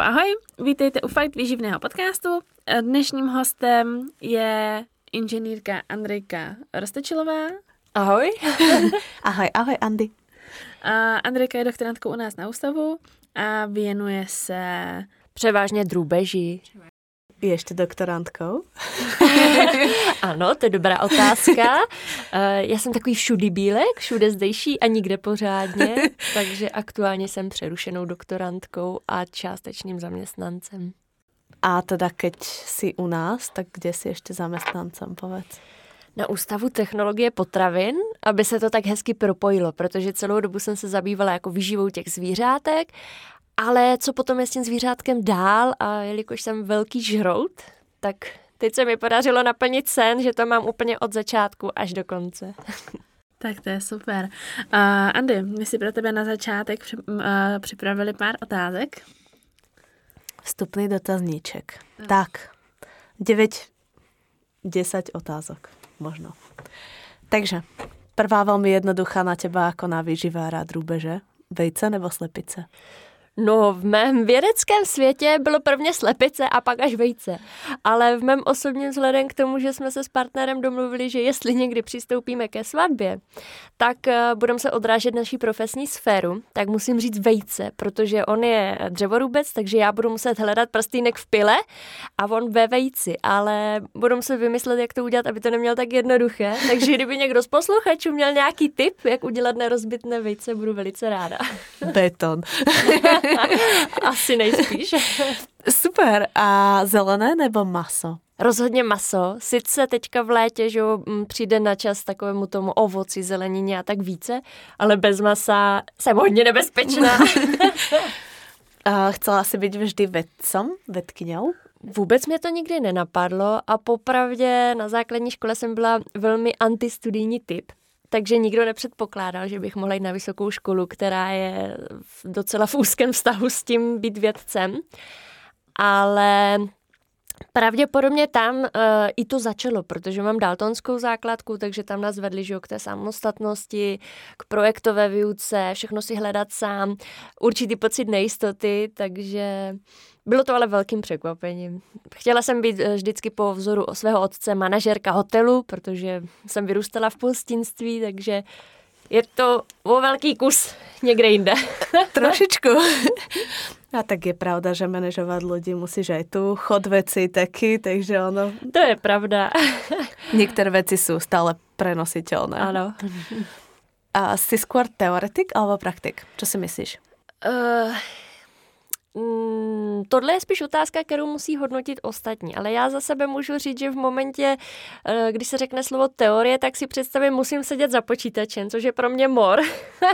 Čau, ahoj, vítejte u Fakt výživného podcastu. Dnešním hostem je inženýrka Andrejka Rostečilová. Ahoj. ahoj, ahoj Andy. A Andrejka je doktorantkou u nás na ústavu a věnuje se... Převážně drůbeži. Je ještě doktorantkou? ano, to je dobrá otázka. Eh, já jsem takový všudy bílek, všude zdejší a nikde pořádně, takže aktuálně jsem přerušenou doktorantkou a částečným zaměstnancem. A teda keď si u nás, tak kde si ještě zaměstnancem, povedz? na Ústavu technologie potravin, aby se to tak hezky propojilo, protože celou dobu jsem se zabývala jako výživou těch zvířátek ale co potom je s tím zvířátkem dál a jelikož jsem velký žrout, tak teď se mi podařilo naplnit sen, že to mám úplně od začátku až do konce. Tak to je super. Uh, Andy, my si pro tebe na začátek při, uh, připravili pár otázek. Vstupný dotazníček. Uh. Tak, 9, 10 otázok možno. Takže, prvá velmi jednoduchá na teba jako na výživára drůbeže. Vejce nebo slepice? No, v mém vědeckém světě bylo prvně slepice a pak až vejce. Ale v mém osobním vzhledem k tomu, že jsme se s partnerem domluvili, že jestli někdy přistoupíme ke svatbě, tak uh, budeme se odrážet naší profesní sféru, tak musím říct vejce, protože on je dřevorubec, takže já budu muset hledat prstýnek v pile a on ve vejci, ale budu muset vymyslet, jak to udělat, aby to neměl tak jednoduché. Takže kdyby někdo z posluchačů měl nějaký tip, jak udělat nerozbitné vejce, budu velice ráda. Beton. Asi nejspíš. Super. A zelené nebo maso? Rozhodně maso. Sice teďka v létě, že přijde na čas takovému tomu ovoci, zelenině a tak více, ale bez masa jsem hodně nebezpečná. a chcela si být vždy vedcom, vedkyňou? Vůbec mě to nikdy nenapadlo a popravdě na základní škole jsem byla velmi antistudijní typ. Takže nikdo nepředpokládal, že bych mohla jít na vysokou školu, která je docela v úzkém vztahu s tím být vědcem. Ale Pravděpodobně tam uh, i to začalo, protože mám daltonskou základku, takže tam nás vedli že, k té samostatnosti, k projektové výuce, všechno si hledat sám, určitý pocit nejistoty, takže bylo to ale velkým překvapením. Chtěla jsem být eh, vždycky po vzoru svého otce manažerka hotelu, protože jsem vyrůstala v pohostinství, takže je to o velký kus někde jinde. Trošičku. A tak je pravda, že manažovat lidi musíš aj tu, chod veci taky, takže ono... To je pravda. Některé věci jsou stále prenositelné. Ano. A jsi skôr teoretik alebo praktik? Co si myslíš? Uh, Mm, tohle je spíš otázka, kterou musí hodnotit ostatní, ale já za sebe můžu říct, že v momentě, eh, když se řekne slovo teorie, tak si představím, musím sedět za počítačem, což je pro mě mor.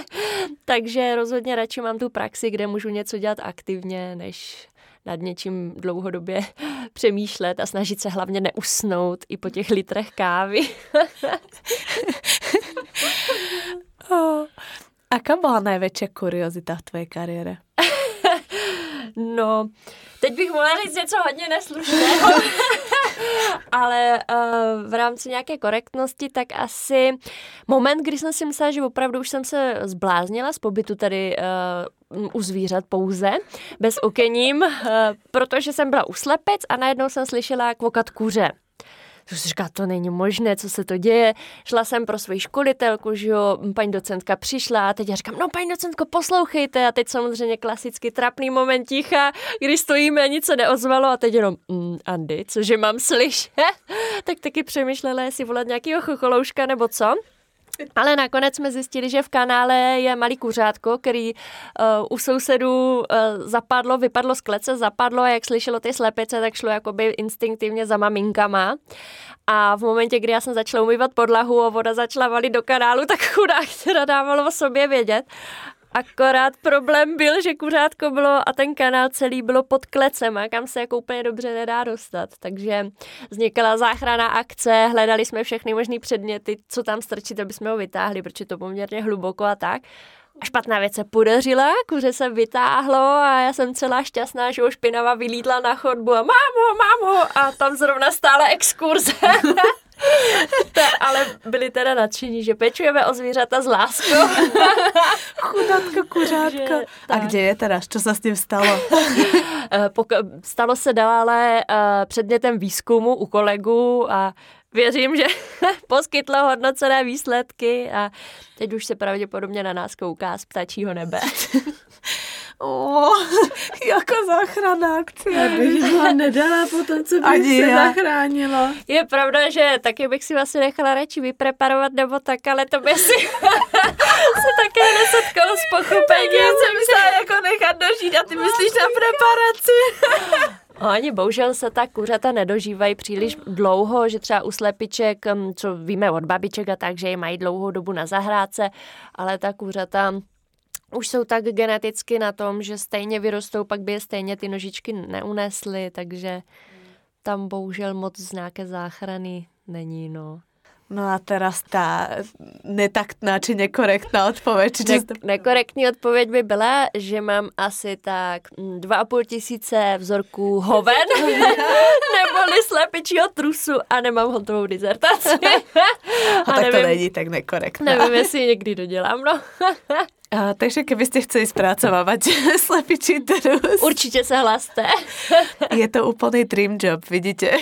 Takže rozhodně radši mám tu praxi, kde můžu něco dělat aktivně, než nad něčím dlouhodobě přemýšlet a snažit se hlavně neusnout i po těch litrech kávy. oh. Aká byla největší kuriozita v tvé kariére? No, teď bych mohla říct něco hodně neslušného, ale uh, v rámci nějaké korektnosti, tak asi moment, kdy jsem si myslela, že opravdu už jsem se zbláznila z pobytu tady uh, u zvířat pouze, bez okením, uh, protože jsem byla uslepec a najednou jsem slyšela kvokat kuře jsem si říkala, to není možné, co se to děje. Šla jsem pro svoji školitelku, že jo, paní docentka přišla a teď já říkám, no paní docentko, poslouchejte. A teď samozřejmě klasicky trapný moment ticha, když stojíme a nic se neozvalo a teď jenom, mm, Andy, cože mám slyšet? tak taky přemýšlela, jestli volat nějakého chocholouška nebo co. Ale nakonec jsme zjistili, že v kanále je malý kuřátko, který uh, u sousedů uh, zapadlo, vypadlo z klece, zapadlo a jak slyšelo ty slepice, tak šlo jakoby instinktivně za maminkama. A v momentě, kdy já jsem začala umývat podlahu a voda začala valit do kanálu, tak chudák teda dávalo o sobě vědět. Akorát problém byl, že kuřátko bylo a ten kanál celý bylo pod klecem, a kam se jako úplně dobře nedá dostat. Takže vznikala záchrana akce, hledali jsme všechny možné předměty, co tam strčit, aby jsme ho vytáhli, protože to poměrně hluboko a tak. A špatná věc se podařila, kuře se vytáhlo a já jsem celá šťastná, že ho špinava vylítla na chodbu a mámo, mámo a tam zrovna stále exkurze. to, ale byli teda nadšení, že pečujeme o zvířata s láskou. Chudátka kuřátka. A kde je teda? Co se s tím stalo? Eh, stalo se dále eh, předmětem výzkumu u kolegů a věřím, že poskytlo hodnocené výsledky a teď už se pravděpodobně na nás kouká z ptačího nebe. Oh, jako záchranná akce. Já bych ho nedala po tom, co bych se já. zachránilo. Je pravda, že taky bych si vlastně nechala radši vypreparovat nebo tak, ale to by si se také nesetkalo s pochopením. Já jsem myslela jako nechat dožít a ty myslíš na preparaci. Oni bohužel se ta kuřata nedožívají příliš dlouho, že třeba u slepiček, mm, co víme od babiček a tak, že je mají dlouhou dobu na zahrádce, ale ta kuřata už jsou tak geneticky na tom, že stejně vyrostou, pak by je stejně ty nožičky neunesly, takže tam bohužel moc z nějaké záchrany není, no. No a teraz ta netaktná či nekorektná odpověď. Či ne- nekorektní odpověď by byla, že mám asi tak mm, dva a půl tisíce vzorků hoven neboli slepičího trusu a nemám hotovou dizertaci. a, a tak nevím, to není tak nekorektné. Nevím, jestli někdy dodělám, no. A, takže kdybyste chceli zpracovávat slepičí trus. Určitě se hlaste. je to úplný dream job, vidíte.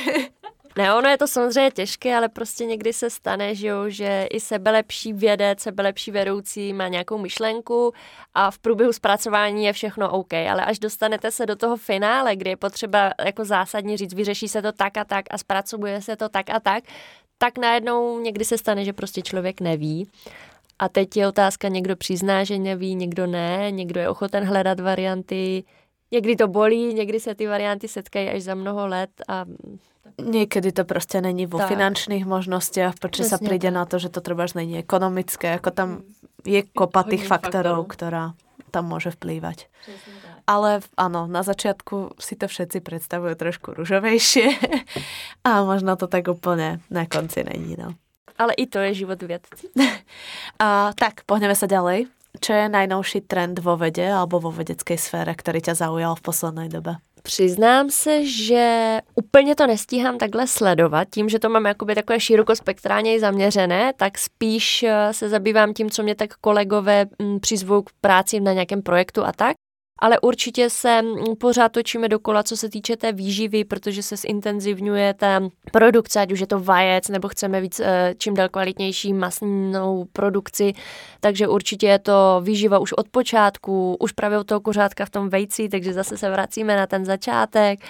Ne, ono je to samozřejmě těžké, ale prostě někdy se stane, že, jo, že i sebelepší vědec, sebelepší vedoucí má nějakou myšlenku a v průběhu zpracování je všechno OK, ale až dostanete se do toho finále, kdy je potřeba jako zásadně říct, vyřeší se to tak a tak a zpracuje se to tak a tak, tak najednou někdy se stane, že prostě člověk neví. A teď je otázka, někdo přizná, že neví, někdo ne, někdo je ochoten hledat varianty, někdy to bolí, někdy se ty varianty setkají až za mnoho let a Niekedy to prostě není vo tak. finančných možnostiach, protože sa príde tak. na to, že to třeba není ekonomické, jako tam je kopa tých faktorov, ktorá tam môže vplývať. Ale áno, na začiatku si to všetci predstavujú trošku ružovejšie a možno to tak úplně na konci není. No. Ale i to je život vědci. a, tak, pohneme sa ďalej. Čo je najnovší trend vo vede alebo vo vedeckej sfére, ktorý ťa zaujal v poslednej dobe? Přiznám se, že úplně to nestíhám takhle sledovat, tím, že to mám jakoby takové širokospektrálně zaměřené, tak spíš eh, se zabývám tím, co mě tak kolegové mm, přizvou k práci na nějakém projektu a tak ale určitě se mm, pořád točíme dokola, co se týče té výživy, protože se zintenzivňuje ta produkce, ať už je to vajec, nebo chceme víc eh, čím dál kvalitnější masnou produkci, takže určitě je to výživa už od počátku, už právě od toho kuřátka v tom vejci, takže zase se vracíme na ten začátek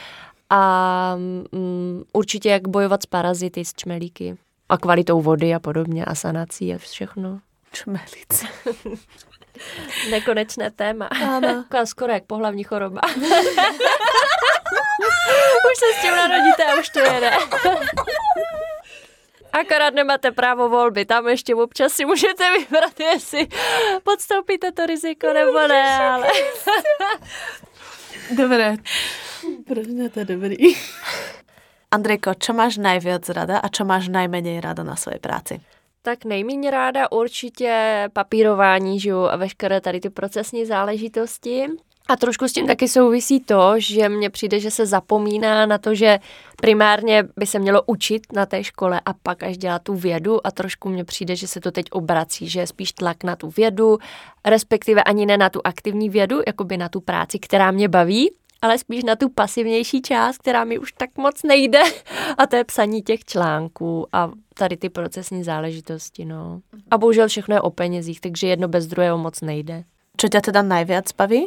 a um, určitě jak bojovat s parazity, s čmelíky a kvalitou vody a podobně a sanací a všechno. Čmelice. Nekonečné téma. Ano. skoro jak pohlavní choroba. už se s tím narodíte a už to jede. Akorát nemáte právo volby, tam ještě občas si můžete vybrat, jestli podstoupíte to riziko nebo ne, ale... Dobré. Pro mě to dobrý. Andrejko, čo máš najviac rada a čo máš najmenej rada na svojej práci? Tak nejméně ráda určitě papírování, že jo, a veškeré tady ty procesní záležitosti. A trošku s tím taky souvisí to, že mně přijde, že se zapomíná na to, že primárně by se mělo učit na té škole a pak až dělat tu vědu a trošku mně přijde, že se to teď obrací, že je spíš tlak na tu vědu, respektive ani ne na tu aktivní vědu, jako by na tu práci, která mě baví, ale spíš na tu pasivnější část, která mi už tak moc nejde a to je psaní těch článků a tady ty procesní záležitosti, no. A bohužel všechno je o penězích, takže jedno bez druhého moc nejde. Co tě teda nejvíc baví?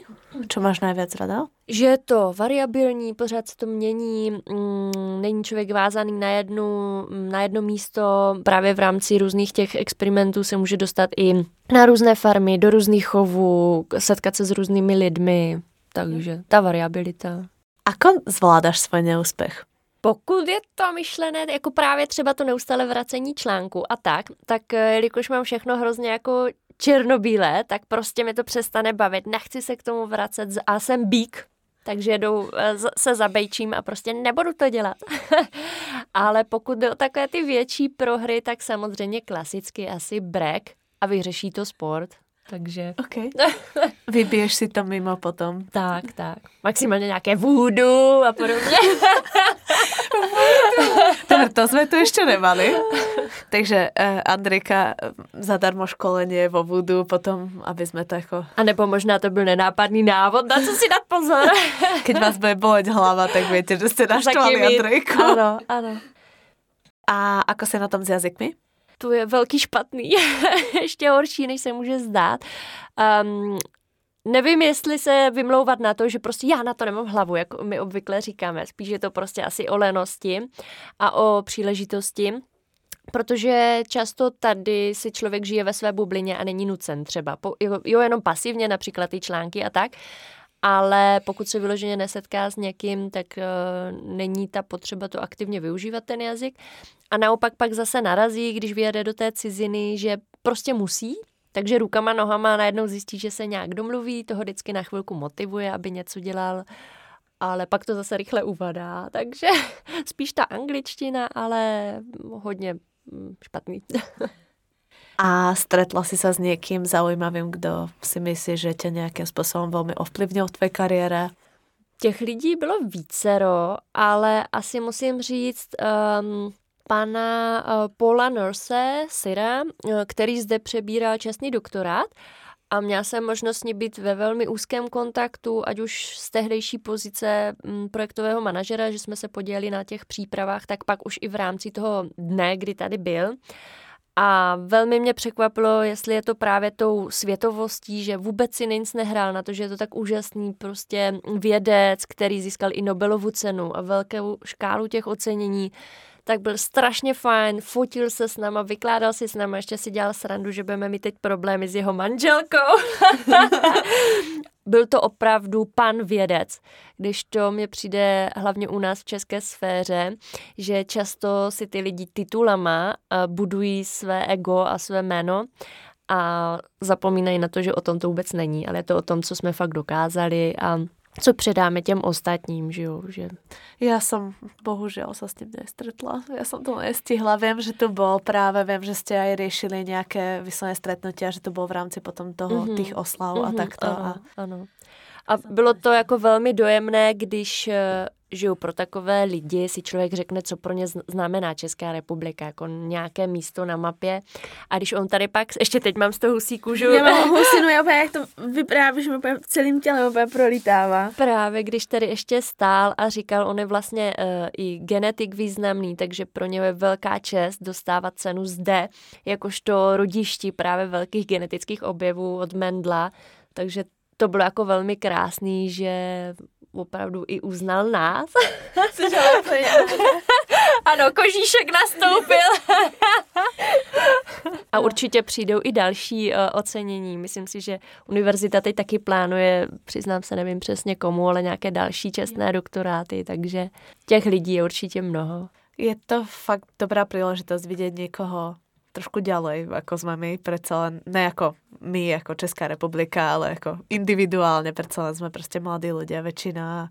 Co máš nejvíc rada? Že je to variabilní, pořád se to mění, mm, není člověk vázaný na, jednu, na jedno místo, právě v rámci různých těch experimentů se může dostat i na různé farmy, do různých chovů, setkat se s různými lidmi, takže ta variabilita. Ako zvládáš svůj neúspěch? Pokud je to myšlené jako právě třeba to neustále vracení článku a tak, tak eh, jelikož mám všechno hrozně jako černobílé, tak prostě mi to přestane bavit. Nechci se k tomu vracet a jsem bík, takže jedu eh, se zabejčím a prostě nebudu to dělat. Ale pokud jde o takové ty větší prohry, tak samozřejmě klasicky asi break a vyřeší to sport. Takže... OK. Vybiješ si to mimo potom. Tak, tak. Maximálně nějaké vůdu a podobně. Dobre, to sme tu ešte nemali. Takže uh, Andrika, eh, zadarmo školenie vo Voodoo, potom, aby sme to jako... A nebo možná to byl nenápadný návod, na co si dát pozor. Keď vás bude boleť hlava, tak viete, že ste naštvali Andrejku. Ano, ano. A ako se na tom s jazykmi? Tu je velký špatný. Ještě horší, než se může zdát. Um, Nevím, jestli se vymlouvat na to, že prostě já na to nemám hlavu, jak my obvykle říkáme. Spíš je to prostě asi o lenosti a o příležitosti. Protože často tady si člověk žije ve své bublině a není nucen třeba. Po, jo, jenom pasivně, například ty články a tak, ale pokud se vyloženě nesetká s někým, tak uh, není ta potřeba to aktivně využívat ten jazyk. A naopak pak zase narazí, když vyjede do té ciziny, že prostě musí, takže rukama, nohama najednou zjistí, že se nějak domluví, toho vždycky na chvilku motivuje, aby něco dělal, ale pak to zase rychle uvadá. Takže spíš ta angličtina, ale hodně mm, špatný. A stretla si sa s niekým zaujímavým, kdo si myslí, že tě nějakým způsobem velmi ovplyvnil v tvé kariére? Těch lidí bylo vícero, ale asi musím říct, um, pana eh, Paula Nurse Syra, eh, který zde přebíral čestný doktorát a měla jsem možnost s ní být ve velmi úzkém kontaktu, ať už z tehdejší pozice mm, projektového manažera, že jsme se podělili na těch přípravách, tak pak už i v rámci toho dne, kdy tady byl. A velmi mě překvapilo, jestli je to právě tou světovostí, že vůbec si nic nehrál na to, že je to tak úžasný prostě vědec, který získal i Nobelovu cenu a velkou škálu těch ocenění tak byl strašně fajn, fotil se s náma, vykládal si s náma, ještě si dělal srandu, že budeme mít teď problémy s jeho manželkou. byl to opravdu pan vědec, když to mě přijde hlavně u nás v české sféře, že často si ty lidi titulama eh, budují své ego a své jméno a zapomínají na to, že o tom to vůbec není, ale je to o tom, co jsme fakt dokázali a co předáme těm ostatním, že jo, že... Já jsem bohužel se s tím nestretla. Já jsem to nestihla. Vím, že to bylo právě, vím, že jste aj riešili nějaké vyslovené stretnutí a že to bylo v rámci potom toho, mm-hmm. těch oslav mm-hmm, a takto. Ano, a... ano. A bylo to jako velmi dojemné, když eh, že pro takové lidi si člověk řekne, co pro ně znamená Česká republika, jako nějaké místo na mapě. A když on tady pak, ještě teď mám z toho husí kůžu. Já mám husinu, já jak to vyprávíš, mi celým tělem úplně prolítává. Právě, když tady ještě stál a říkal, on je vlastně uh, i genetik významný, takže pro něj je velká čest dostávat cenu zde, jakožto rodišti právě velkých genetických objevů od Mendla, takže to bylo jako velmi krásný, že opravdu i uznal nás. ano, kožíšek nastoupil. A určitě přijdou i další uh, ocenění. Myslím si, že univerzita teď taky plánuje, přiznám se, nevím přesně komu, ale nějaké další čestné doktoráty, takže těch lidí je určitě mnoho. Je to fakt dobrá příležitost vidět někoho trošku ďalej, ako sme my, predsa len, ne ako my, ako Česká republika, ale ako individuálne, predsa len sme prostě mladí ľudia, väčšina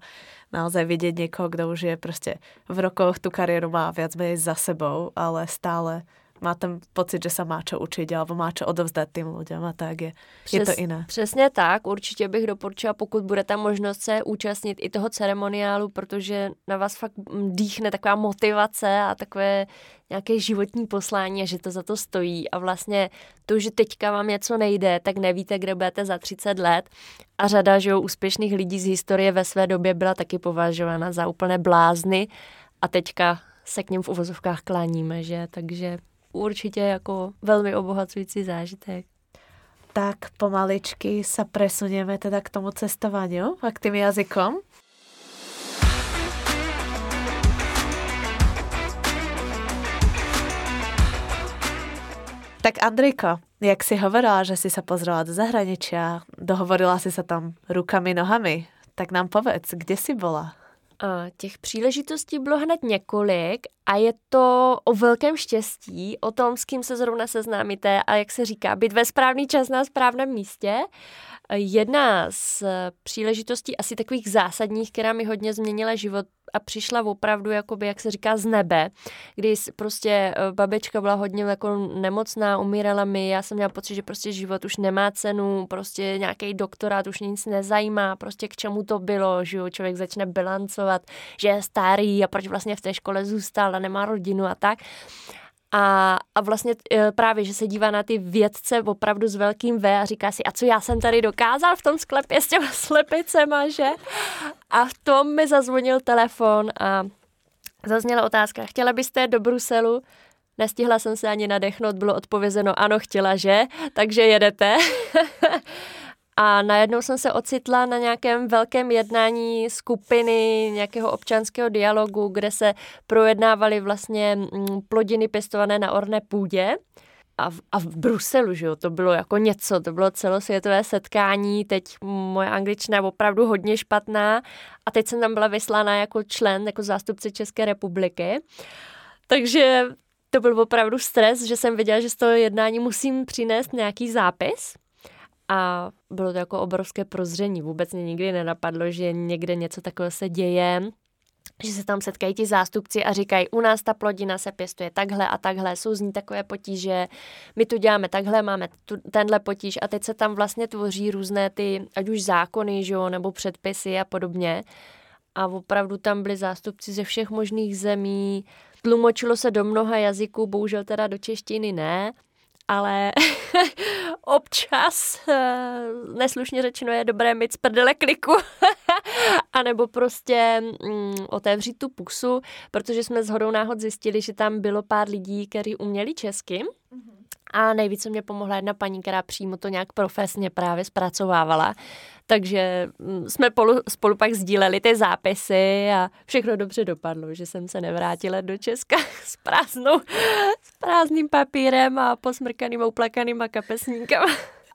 naozaj vidieť niekoho, kdo už je prostě v rokoch tu kariéru má viac menej za sebou, ale stále má ten pocit, že se má čo učit, alebo má čo odovzdat tým lidem a tak je, Přes, je to jiné. Přesně tak, určitě bych doporučila, pokud bude tam možnost se účastnit i toho ceremoniálu, protože na vás fakt dýchne taková motivace a takové nějaké životní poslání a že to za to stojí a vlastně to, že teďka vám něco nejde, tak nevíte, kde budete za 30 let a řada že jo, úspěšných lidí z historie ve své době byla taky považována za úplné blázny a teďka se k ním v uvozovkách kláníme, že? Takže určitě jako velmi obohacující zážitek. Tak pomaličky se presuneme teda k tomu cestování a k tým jazykom. Tak Andrejko, jak si hovorila, že si se pozrela do zahraničia, dohovorila si se tam rukami, nohami, tak nám povedz, kde jsi byla? Těch příležitostí bylo hned několik a je to o velkém štěstí, o tom, s kým se zrovna seznámíte a jak se říká, být ve správný čas na správném místě. Jedna z příležitostí asi takových zásadních, která mi hodně změnila život a přišla opravdu, jakoby, jak se říká, z nebe, kdy prostě eh, babička byla hodně jako nemocná, umírala mi, já jsem měla pocit, že prostě život už nemá cenu, prostě nějaký doktorát už nic nezajímá, prostě k čemu to bylo, že jo, člověk začne bilancovat, že je starý a proč vlastně v té škole zůstal a nemá rodinu a tak. A, a vlastně e, právě, že se dívá na ty vědce opravdu s velkým V a říká si, a co já jsem tady dokázal v tom sklepě s těma slepicema, že? A v tom mi zazvonil telefon a zazněla otázka, chtěla byste do Bruselu? Nestihla jsem se ani nadechnout, bylo odpovězeno, ano, chtěla, že? Takže jedete. A najednou jsem se ocitla na nějakém velkém jednání skupiny nějakého občanského dialogu, kde se projednávaly vlastně mm, plodiny pěstované na orné půdě. A v, a v Bruselu, že jo, to bylo jako něco, to bylo celosvětové setkání, teď moje angličtina je opravdu hodně špatná a teď jsem tam byla vyslána jako člen, jako zástupce České republiky. Takže to byl opravdu stres, že jsem věděla, že z toho jednání musím přinést nějaký zápis a bylo to jako obrovské prozření. Vůbec mě nikdy nenapadlo, že někde něco takového se děje, že se tam setkají ti zástupci a říkají, u nás ta plodina se pěstuje takhle a takhle, jsou z ní takové potíže, my to děláme takhle, máme tu, tenhle potíž a teď se tam vlastně tvoří různé ty, ať už zákony, že jo, nebo předpisy a podobně. A opravdu tam byli zástupci ze všech možných zemí, tlumočilo se do mnoha jazyků, bohužel teda do češtiny ne, ale občas, eh, neslušně řečeno, je dobré mít z prdele kliku, anebo prostě mm, otevřít tu pusu, protože jsme s hodou náhod zjistili, že tam bylo pár lidí, kteří uměli česky. A nejvíce mě pomohla jedna paní, která přímo to nějak profesně právě zpracovávala. Takže mm, jsme spolu, spolu pak sdíleli ty zápisy a všechno dobře dopadlo, že jsem se nevrátila do Česka s prázdnou, s prázdným papírem a posmrkaným uplakaným kapesníkem.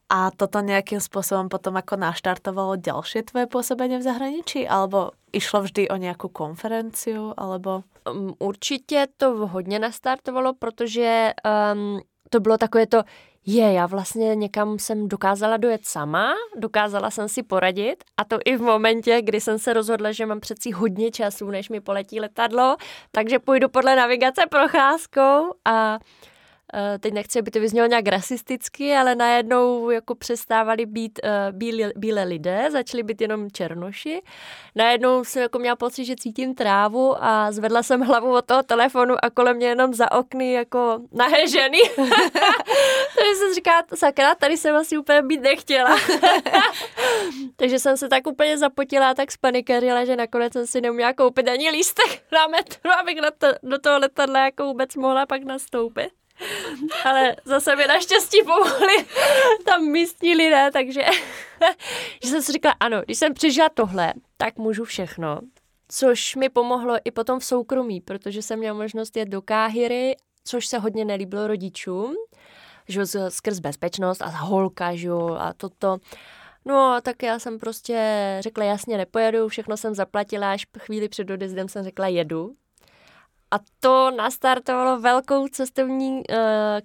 A toto nějakým způsobem potom jako naštartovalo další tvoje působení v zahraničí? Alebo išlo vždy o nějakou konferenciu? Alebo... Um, určitě to hodně nastartovalo, protože um, to bylo takové to, je, já vlastně někam jsem dokázala dojet sama, dokázala jsem si poradit a to i v momentě, kdy jsem se rozhodla, že mám přeci hodně času, než mi poletí letadlo, takže půjdu podle navigace procházkou a Eh, teď nechci, aby to vyznělo nějak rasisticky, ale najednou jako přestávali být uh, bílé, bílé lidé, začali být jenom černoši. Najednou jsem jako měla pocit, že cítím trávu a zvedla jsem hlavu od toho telefonu a kolem mě jenom za okny jako nahé ženy. Takže jsem říká, sakra, tady jsem asi úplně být nechtěla. Takže jsem se tak úplně zapotila, tak spanikařila, že nakonec jsem si neuměla koupit ani lístek na metro, abych na to, do toho letadla jako vůbec mohla pak nastoupit. Ale zase mi naštěstí pomohli tam místní lidé, takže že jsem si říkala, ano, když jsem přežila tohle, tak můžu všechno. Což mi pomohlo i potom v soukromí, protože jsem měla možnost jet do Káhyry, což se hodně nelíbilo rodičům, že skrz bezpečnost a holka, že a toto. No a tak já jsem prostě řekla jasně nepojedu, všechno jsem zaplatila, až chvíli před odjezdem jsem řekla jedu. A to nastartovalo velkou cestovní uh,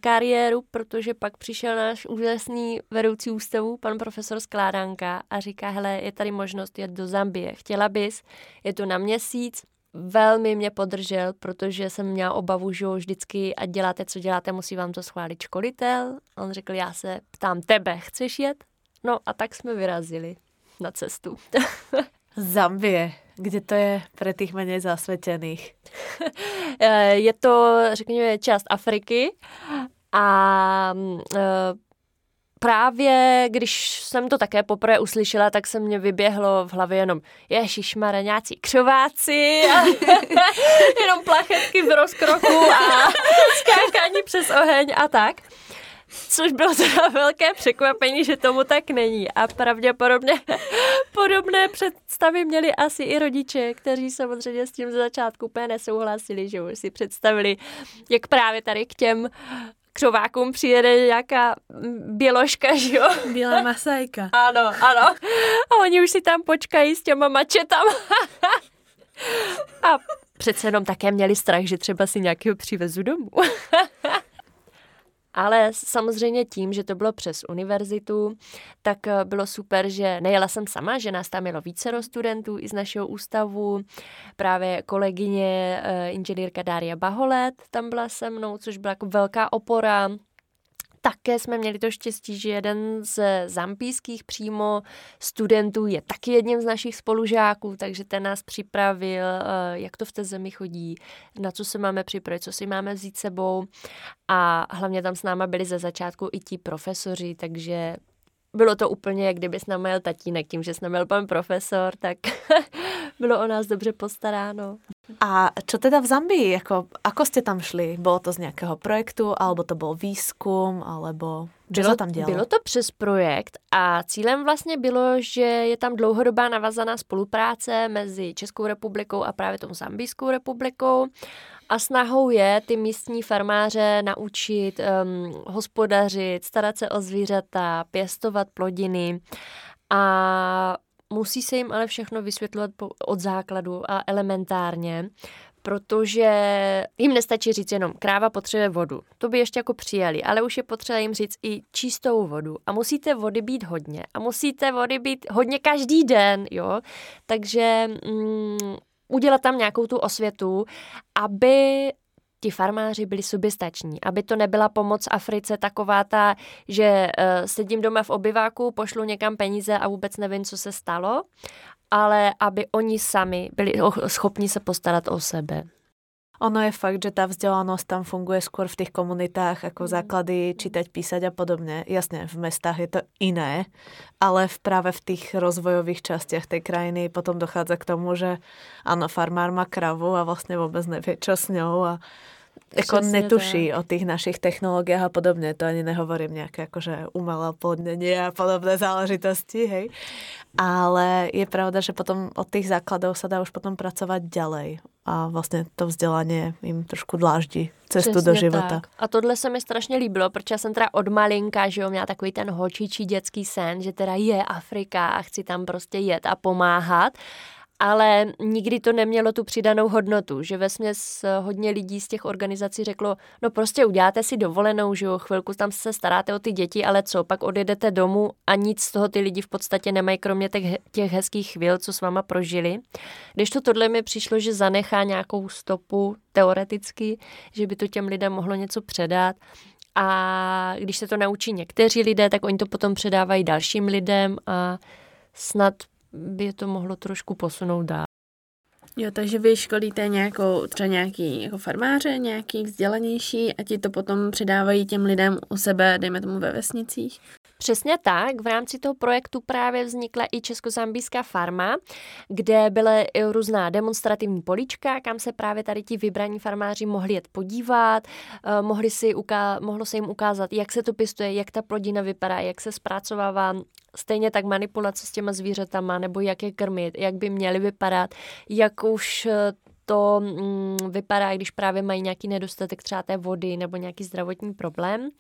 kariéru, protože pak přišel náš úžasný vedoucí ústavu, pan profesor Skládánka a říká, hele, je tady možnost jet do Zambie. Chtěla bys, je to na měsíc, velmi mě podržel, protože jsem měla obavu, že vždycky, ať děláte, co děláte, musí vám to schválit školitel. On řekl, já se ptám tebe, chceš jet? No a tak jsme vyrazili na cestu. Zambie. Kde to je pro těch méně zasvětěných? Eh, je to, řekněme, část Afriky a e, právě když jsem to také poprvé uslyšela, tak se mě vyběhlo v hlavě jenom ježišmare, nějací křováci a jenom plachetky v rozkroku a skákání přes oheň a tak. Což bylo teda velké překvapení, že tomu tak není. A pravděpodobně podobné představy měli asi i rodiče, kteří samozřejmě s tím ze začátku úplně nesouhlasili, že už si představili, jak právě tady k těm křovákům přijede nějaká běložka, že jo? Bílá masajka. ano, ano. A oni už si tam počkají s těma mačetama. a přece jenom také měli strach, že třeba si nějakého přivezu domů. Ale samozřejmě tím, že to bylo přes univerzitu, tak eh, bylo super, že nejela jsem sama, že nás tam jelo více studentů i z našeho ústavu. Právě kolegyně eh, inženýrka Dária Baholet tam byla se mnou, což byla jako velká opora také jsme měli to štěstí, že jeden z zampijských přímo studentů je taky jedním z našich spolužáků, takže ten nás připravil, eh, jak to v té zemi chodí, na co se máme připravit, co si máme vzít sebou. A hlavně tam s náma byli ze začátku i ti profesoři, takže bylo to úplně, jak kdyby s námi jel tatínek, tím, že jsme měl pan profesor, tak bylo o nás dobře postaráno. A čo teda v Zambii? Jako, ako ste tam šli? Bylo to z nějakého projektu, alebo to byl výzkum, alebo co bylo, se tam dělalo? Bylo to přes projekt a cílem vlastně bylo, že je tam dlouhodobá navazaná spolupráce mezi Českou republikou a právě tou Zambijskou republikou. A snahou je ty místní farmáře naučit um, hospodařit, starat se o zvířata, pěstovat plodiny a musí se jim ale všechno vysvětlovat od základu a elementárně, protože jim nestačí říct jenom kráva potřebuje vodu. To by ještě jako přijali, ale už je potřeba jim říct i čistou vodu. A musíte vody být hodně. A musíte vody být hodně každý den, jo. Takže mm, udělat tam nějakou tu osvětu, aby ti farmáři byli soběstační, aby to nebyla pomoc Africe taková ta, že uh, sedím doma v obyváku, pošlu někam peníze a vůbec nevím, co se stalo, ale aby oni sami byli schopni se postarat o sebe. Ono je fakt, že tá vzdelanosť tam funguje skôr v tých komunitách ako mm. základy čítať, písať a podobne. Jasne, v mestách je to iné, ale v, práve v tých rozvojových častiach tej krajiny potom dochádza k tomu, že áno, farmár má kravu a vlastne vôbec nevie, čo s ňou a Jako netuší tak. o tých našich technológiách a podobne. To ani nehovorím nejaké akože umelé plodnenie a podobné záležitosti, hej. Ale je pravda, že potom od tých základov sa dá už potom pracovať ďalej. A vlastně to vzdělání jim trošku dláždí cestu Přesně do života. Tak. A tohle se mi strašně líbilo, protože já jsem teda od malinka, že jo, měla takový ten holčičí dětský sen, že teda je Afrika a chci tam prostě jet a pomáhat ale nikdy to nemělo tu přidanou hodnotu, že ve směs hodně lidí z těch organizací řeklo, no prostě uděláte si dovolenou, že jo, chvilku tam se staráte o ty děti, ale co, pak odjedete domů a nic z toho ty lidi v podstatě nemají, kromě těch, těch hezkých chvil, co s váma prožili. Když to tohle mi přišlo, že zanechá nějakou stopu teoreticky, že by to těm lidem mohlo něco předat, a když se to naučí někteří lidé, tak oni to potom předávají dalším lidem a snad by to mohlo trošku posunout dál. Jo, takže vy školíte nějakou, třeba nějaký jako farmáře, nějaký vzdělanější a ti to potom předávají těm lidem u sebe, dejme tomu ve vesnicích? Přesně tak. V rámci toho projektu právě vznikla i Českozambijská farma, kde byly různá demonstrativní polička, kam se právě tady ti vybraní farmáři mohli jet podívat, eh, mohli si uká- mohlo se jim ukázat, jak se to pěstuje, jak ta plodina vypadá, jak se zpracovává, stejně tak manipulace s těma zvířatama, nebo jak je krmit, jak by měly vypadat, jak už eh, to mm, vypadá, když právě mají nějaký nedostatek třeba té vody nebo nějaký zdravotní problém.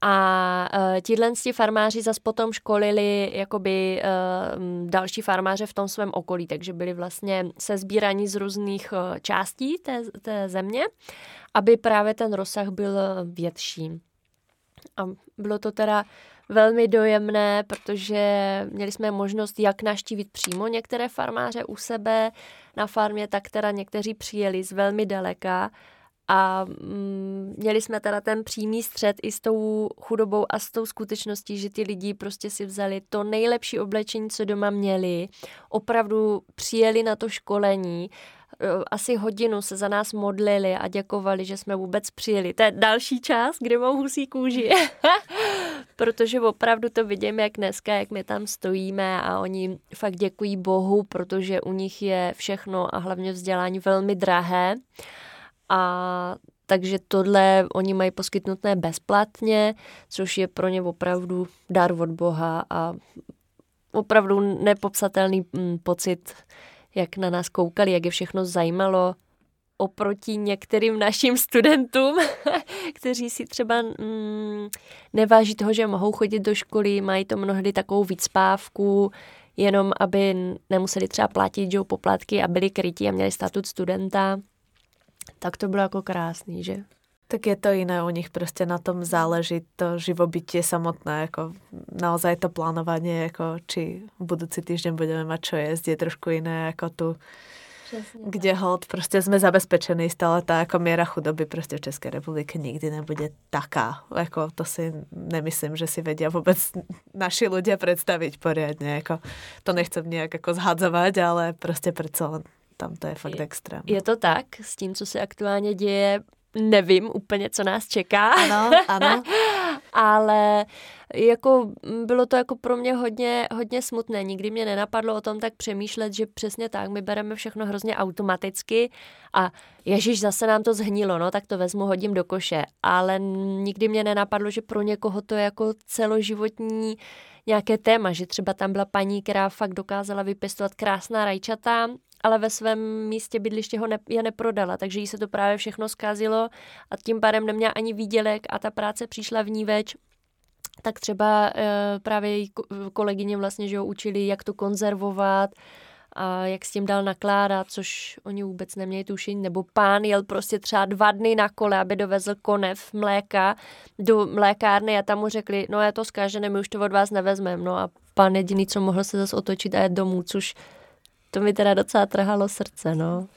A uh, tihle farmáři zase potom školili jakoby uh, další farmáře v tom svém okolí, takže byli vlastně se sbíraní z různých uh, částí té, té země, aby právě ten rozsah byl větší. A bylo to teda velmi dojemné, protože měli jsme možnost jak naštívit přímo některé farmáře u sebe na farmě, tak teda někteří přijeli z velmi daleka a mm, měli jsme teda ten přímý střed i s tou chudobou a s tou skutečností, že ty lidi prostě si vzali to nejlepší oblečení, co doma měli, opravdu přijeli na to školení, e, asi hodinu se za nás modlili a děkovali, že jsme vůbec přijeli. To je další čas, kdy mám husí kůži. protože opravdu to vidím, jak dneska, jak my tam stojíme a oni fakt děkují Bohu, protože u nich je všechno a hlavně vzdělání velmi drahé. A takže tohle oni mají poskytnuté bezplatně, což je pro ně opravdu dar od Boha a opravdu nepopsatelný mm, pocit, jak na nás koukali, jak je všechno zajímalo oproti některým našim studentům, kteří si třeba mm, neváží toho, že mohou chodit do školy, mají to mnohdy takovou víc pávku, jenom aby nemuseli třeba platit že, poplatky a byli krytí a měli statut studenta. Tak to bylo jako krásný, že? Tak je to jiné u nich, prostě na tom záleží to živobytie samotné, jako naozaj to plánovanie, jako či v budúci týždeň budeme mať čo jesť, je trošku iné jako tu, Přesně kde tak. hold, prostě jsme zabezpečení, stále ta jako míra chudoby prostě v České republice nikdy nebude taká, jako to si nemyslím, že si vedia vůbec naši lidé představit poriadně, jako to nechcem nějak jako zhadzovat, ale prostě přece tam to je fakt extrém. Je to tak, s tím, co se aktuálně děje, nevím úplně, co nás čeká. Ano, ano. Ale jako bylo to jako pro mě hodně, hodně smutné. Nikdy mě nenapadlo o tom tak přemýšlet, že přesně tak, my bereme všechno hrozně automaticky a ježiš, zase nám to zhnilo, no tak to vezmu, hodím do koše. Ale nikdy mě nenapadlo, že pro někoho to je jako celoživotní nějaké téma, že třeba tam byla paní, která fakt dokázala vypěstovat krásná rajčata ale ve svém místě bydliště ho ne, je neprodala, takže jí se to právě všechno zkazilo a tím pádem neměla ani výdělek a ta práce přišla v ní več. Tak třeba e, právě její kolegyně vlastně, že ho učili, jak to konzervovat, a jak s tím dál nakládat, což oni vůbec neměli tušení, nebo pán jel prostě třeba dva dny na kole, aby dovezl konev mléka do mlékárny a tam mu řekli, no je to zkážené, my už to od vás nevezmeme, no a pán jediný, co mohl se zase otočit a jet domů, což to mi teda docela trhalo srdce, no.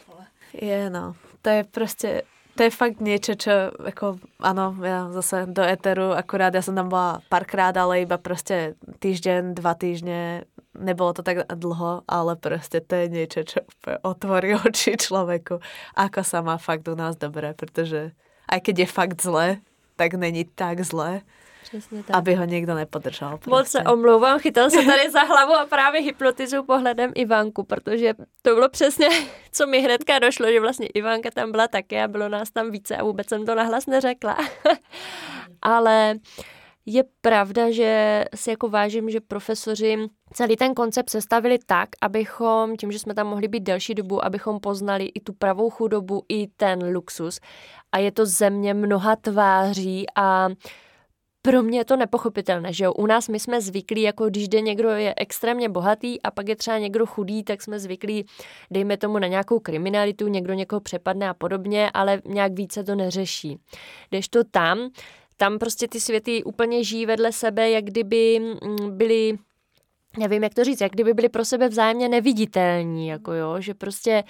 Je, no. To je prostě, to je fakt niečo, čo, ako, ano, ja zase do Eteru, akurát ja som tam bola párkrát, ale iba prostě týždeň, dva týždne, nebolo to tak dlho, ale prostě to je niečo, čo otvorí oči človeku, ako sa má fakt u nás dobré, protože aj keď je fakt zle, tak není tak zle, Přesně tak. Aby ho někdo nepodržal. Prostě. Moc se omlouvám, chytal se tady za hlavu a právě hypnotizuju pohledem Ivanku, protože to bylo přesně, co mi hnedka došlo, že vlastně Ivanka tam byla také a bylo nás tam více a vůbec jsem to nahlas neřekla. Ale je pravda, že si jako vážím, že profesoři celý ten koncept sestavili tak, abychom, tím, že jsme tam mohli být delší dobu, abychom poznali i tu pravou chudobu, i ten luxus. A je to země mnoha tváří a pro mě je to nepochopitelné, že jo. U nás my jsme zvyklí, jako když jde někdo je extrémně bohatý a pak je třeba někdo chudý, tak jsme zvyklí, dejme tomu na nějakou kriminalitu, někdo někoho přepadne a podobně, ale nějak více to neřeší. Když to tam, tam prostě ty světy úplně žijí vedle sebe, jak kdyby mm, byly nevím, jak to říct, jak kdyby byli pro sebe vzájemně neviditelní, jako jo, že prostě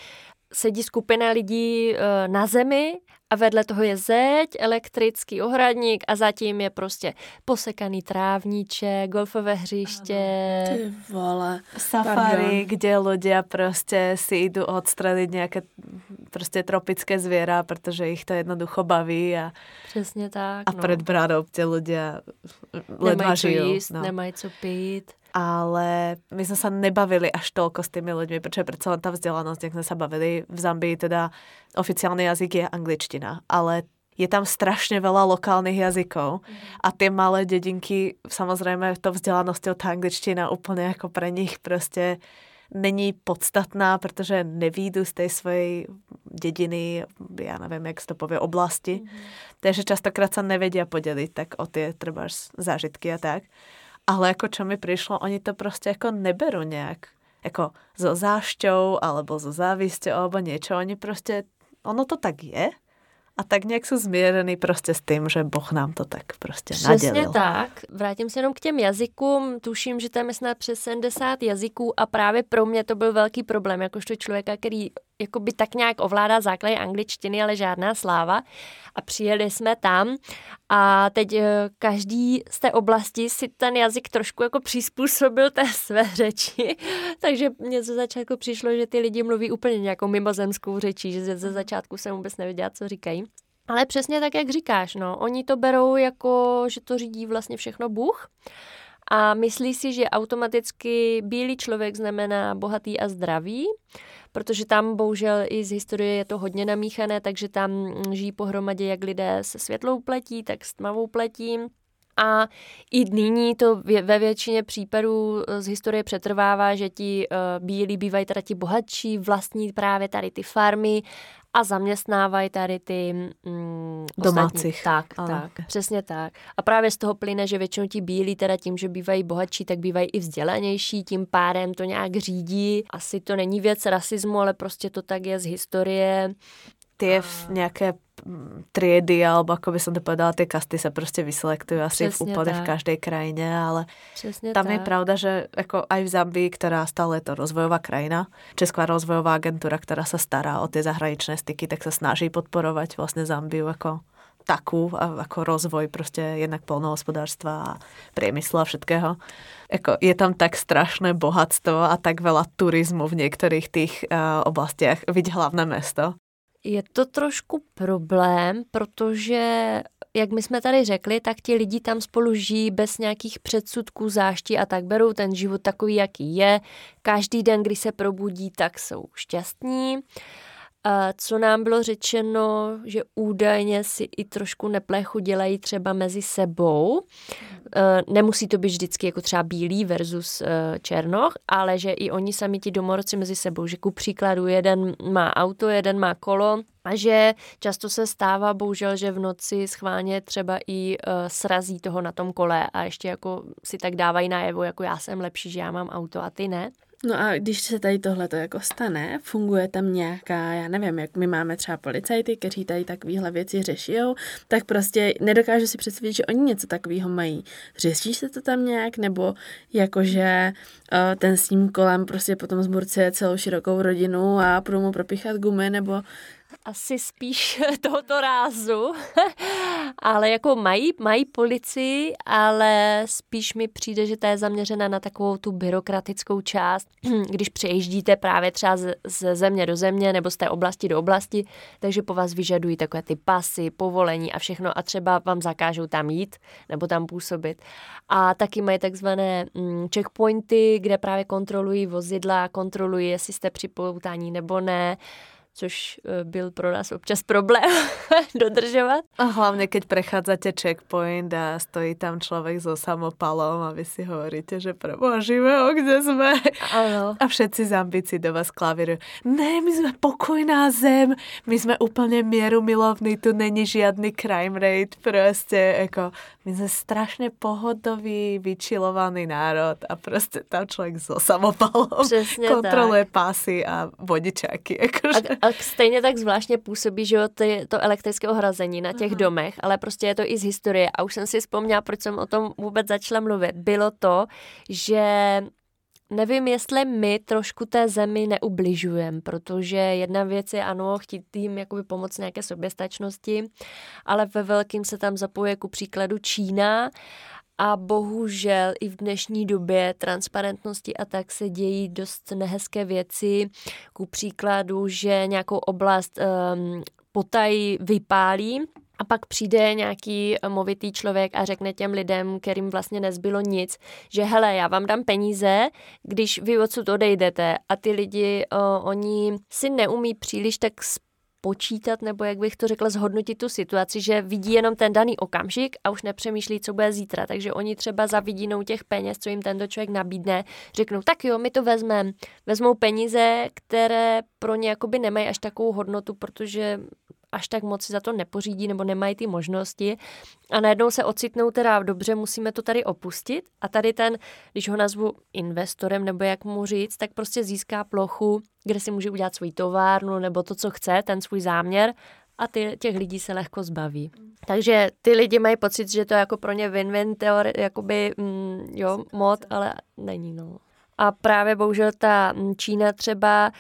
sedí skupina lidí eh, na zemi a vedle toho je zeď, elektrický ohradník a zatím je prostě posekaný trávníček, golfové hřiště. Ty vole. Safari, Pardon. kde ľudia prostě si idú odstreliť nějaké prostě tropické zvěra, protože jich to jednoducho baví a, Přesně tak, a no. před brádou tie ľudia ledva Nemají co jíst, no. nemají co pít ale my sme sa nebavili až toľko s tými ľuďmi, pretože predsa len tá vzdelanosť, jak sme sa bavili, v Zambii teda oficiálny jazyk je angličtina, ale je tam strašne veľa lokálnych jazykov mm. a tie malé dedinky, samozrejme to vzdělanosťou tá angličtina úplne ako pre nich prostě není podstatná, protože nevídu z tej svojej dediny, ja neviem, jak se to povie, oblasti. Mm. Takže častokrát sa nevedia podeliť tak o tie třeba zážitky a tak ale jako čo mi přišlo, oni to prostě jako neberou nějak jako so zášťou alebo so závisťou alebo niečo. Oni prostě, ono to tak je a tak nějak jsou zmířený prostě s tím, že Boh nám to tak prostě Přesně nadělil. tak. Vrátím se jenom k těm jazykům. Tuším, že tam je snad přes 70 jazyků a právě pro mě to byl velký problém, jakožto člověka, který jakoby tak nějak ovládá základy angličtiny, ale žádná sláva. A přijeli jsme tam a teď eh, každý z té oblasti si ten jazyk trošku jako přizpůsobil té své řeči. Takže mně ze začátku přišlo, že ty lidi mluví úplně nějakou mimozemskou řečí, že ze začátku jsem vůbec nevěděla, co říkají. Ale přesně tak, jak říkáš, no, oni to berou jako, že to řídí vlastně všechno Bůh a myslí si, že automaticky bílý člověk znamená bohatý a zdravý, protože tam bohužel i z historie je to hodně namíchané, takže tam žijí pohromadě jak lidé se světlou pletí, tak s tmavou pletí. A i nyní to ve většině případů z historie přetrvává, že ti uh, bílí bývají teda ti bohatší, vlastní právě tady ty farmy a zaměstnávají tady ty mm, domácích. Tak, ale. tak, přesně tak. A právě z toho plyne, že většinou ti bílí teda tím, že bývají bohatší, tak bývají i vzdělanější, tím pádem to nějak řídí. Asi to není věc rasismu, ale prostě to tak je z historie tie v nejaké triedy, alebo ako by som to povedala, tie kasty sa proste vyselektujú asi v úplne tak. v každej krajine, ale Přesně tam tak. je pravda, že ako aj v Zambii, ktorá stále je to rozvojová krajina, Česká rozvojová agentúra, ktorá sa stará o tie zahraničné styky, tak sa snaží podporovať vlastne Zambiu ako takú, ako rozvoj prostě jednak polnohospodárstva a priemyslu a všetkého. Jako je tam tak strašné bohatstvo a tak veľa turizmu v niektorých tých uh, oblastiach. Vidť hlavné mesto. Je to trošku problém, protože, jak my jsme tady řekli, tak ti lidi tam spolu žijí bez nějakých předsudků, záští a tak berou ten život takový, jaký je. Každý den, kdy se probudí, tak jsou šťastní. Co nám bylo řečeno, že údajně si i trošku neplechu dělají třeba mezi sebou. E, nemusí to být vždycky jako třeba bílý versus e, černoch, ale že i oni sami ti domorodci mezi sebou, že ku příkladu jeden má auto, jeden má kolo, a že často se stává, bohužel, že v noci schválně třeba i uh, srazí toho na tom kole a ještě jako si tak dávají najevo, jako já jsem lepší, že já mám auto a ty ne. No a když se tady tohle to jako stane, funguje tam nějaká, já nevím, jak my máme třeba policajty, kteří tady takovéhle věci řeší, tak prostě nedokážu si představit, že oni něco takového mají. Řeší se to tam nějak, nebo jakože uh, ten s tím kolem prostě potom zburcuje celou širokou rodinu a budou mu propíchat gumy, nebo asi spíš tohoto rázu, ale jako mají, mají policii, ale spíš mi přijde, že ta je zaměřena na takovou tu byrokratickou část, když přejíždíte právě třeba ze, ze země do země nebo z té oblasti do oblasti, takže po vás vyžadují takové ty pasy, povolení a všechno a třeba vám zakážou tam jít nebo tam působit. A taky mají takzvané mm, checkpointy, kde právě kontrolují vozidla, kontrolují, jestli jste připoutání nebo ne, což eh, byl pro nás občas problém dodržovat. A hlavně, keď prechádzate checkpoint a stojí tam člověk so samopalom a vy si hovoríte, že preboha živého, kde jsme? Ano. A všetci z ambicí do vás klavírují. Ne, my jsme pokojná zem, my jsme úplně mieru milovní, tu není žádný crime rate, prostě jako my jsme strašně pohodový, vyčilovaný národ a prostě tam člověk so samopalom Přesně kontroluje tak. pásy a vodičáky. Jakože. A, a stejně tak zvláštně působí, že ty, to elektrické ohrazení na těch uh-huh. domech, ale prostě je to i z historie. A už jsem si vzpomněla, proč jsem o tom vůbec začala mluvit. Bylo to, že nevím, jestli my trošku té zemi neubližujeme, protože jedna věc je ano, chtít jim jakoby pomoct nějaké soběstačnosti, ale ve velkým se tam zapoje ku příkladu Čína a bohužel i v dnešní době transparentnosti a tak se dějí dost nehezké věci. Ku příkladu, že nějakou oblast um, potají vypálí a pak přijde nějaký movitý člověk a řekne těm lidem, kterým vlastně nezbylo nic, že hele, já vám dám peníze, když vy odsud odejdete. A ty lidi, o, oni si neumí příliš tak počítat, nebo jak bych to řekla, zhodnotit tu situaci, že vidí jenom ten daný okamžik a už nepřemýšlí, co bude zítra. Takže oni třeba za vidinou těch peněz, co jim tento člověk nabídne, řeknou, tak jo, my to vezmeme. Vezmou peníze, které pro ně jakoby nemají až takovou hodnotu, protože až tak moc za to nepořídí nebo nemají ty možnosti a najednou se ocitnou teda dobře, musíme to tady opustit a tady ten, když ho nazvu investorem nebo jak mu říct, tak prostě získá plochu, kde si může udělat svůj továrnu nebo to, co chce, ten svůj záměr a ty, těch lidí se lehko zbaví. Takže ty lidi mají pocit, že to je jako pro ně win-win teorie, jakoby, mm, jo, mod, ale není, no. A právě bohužel ta Čína třeba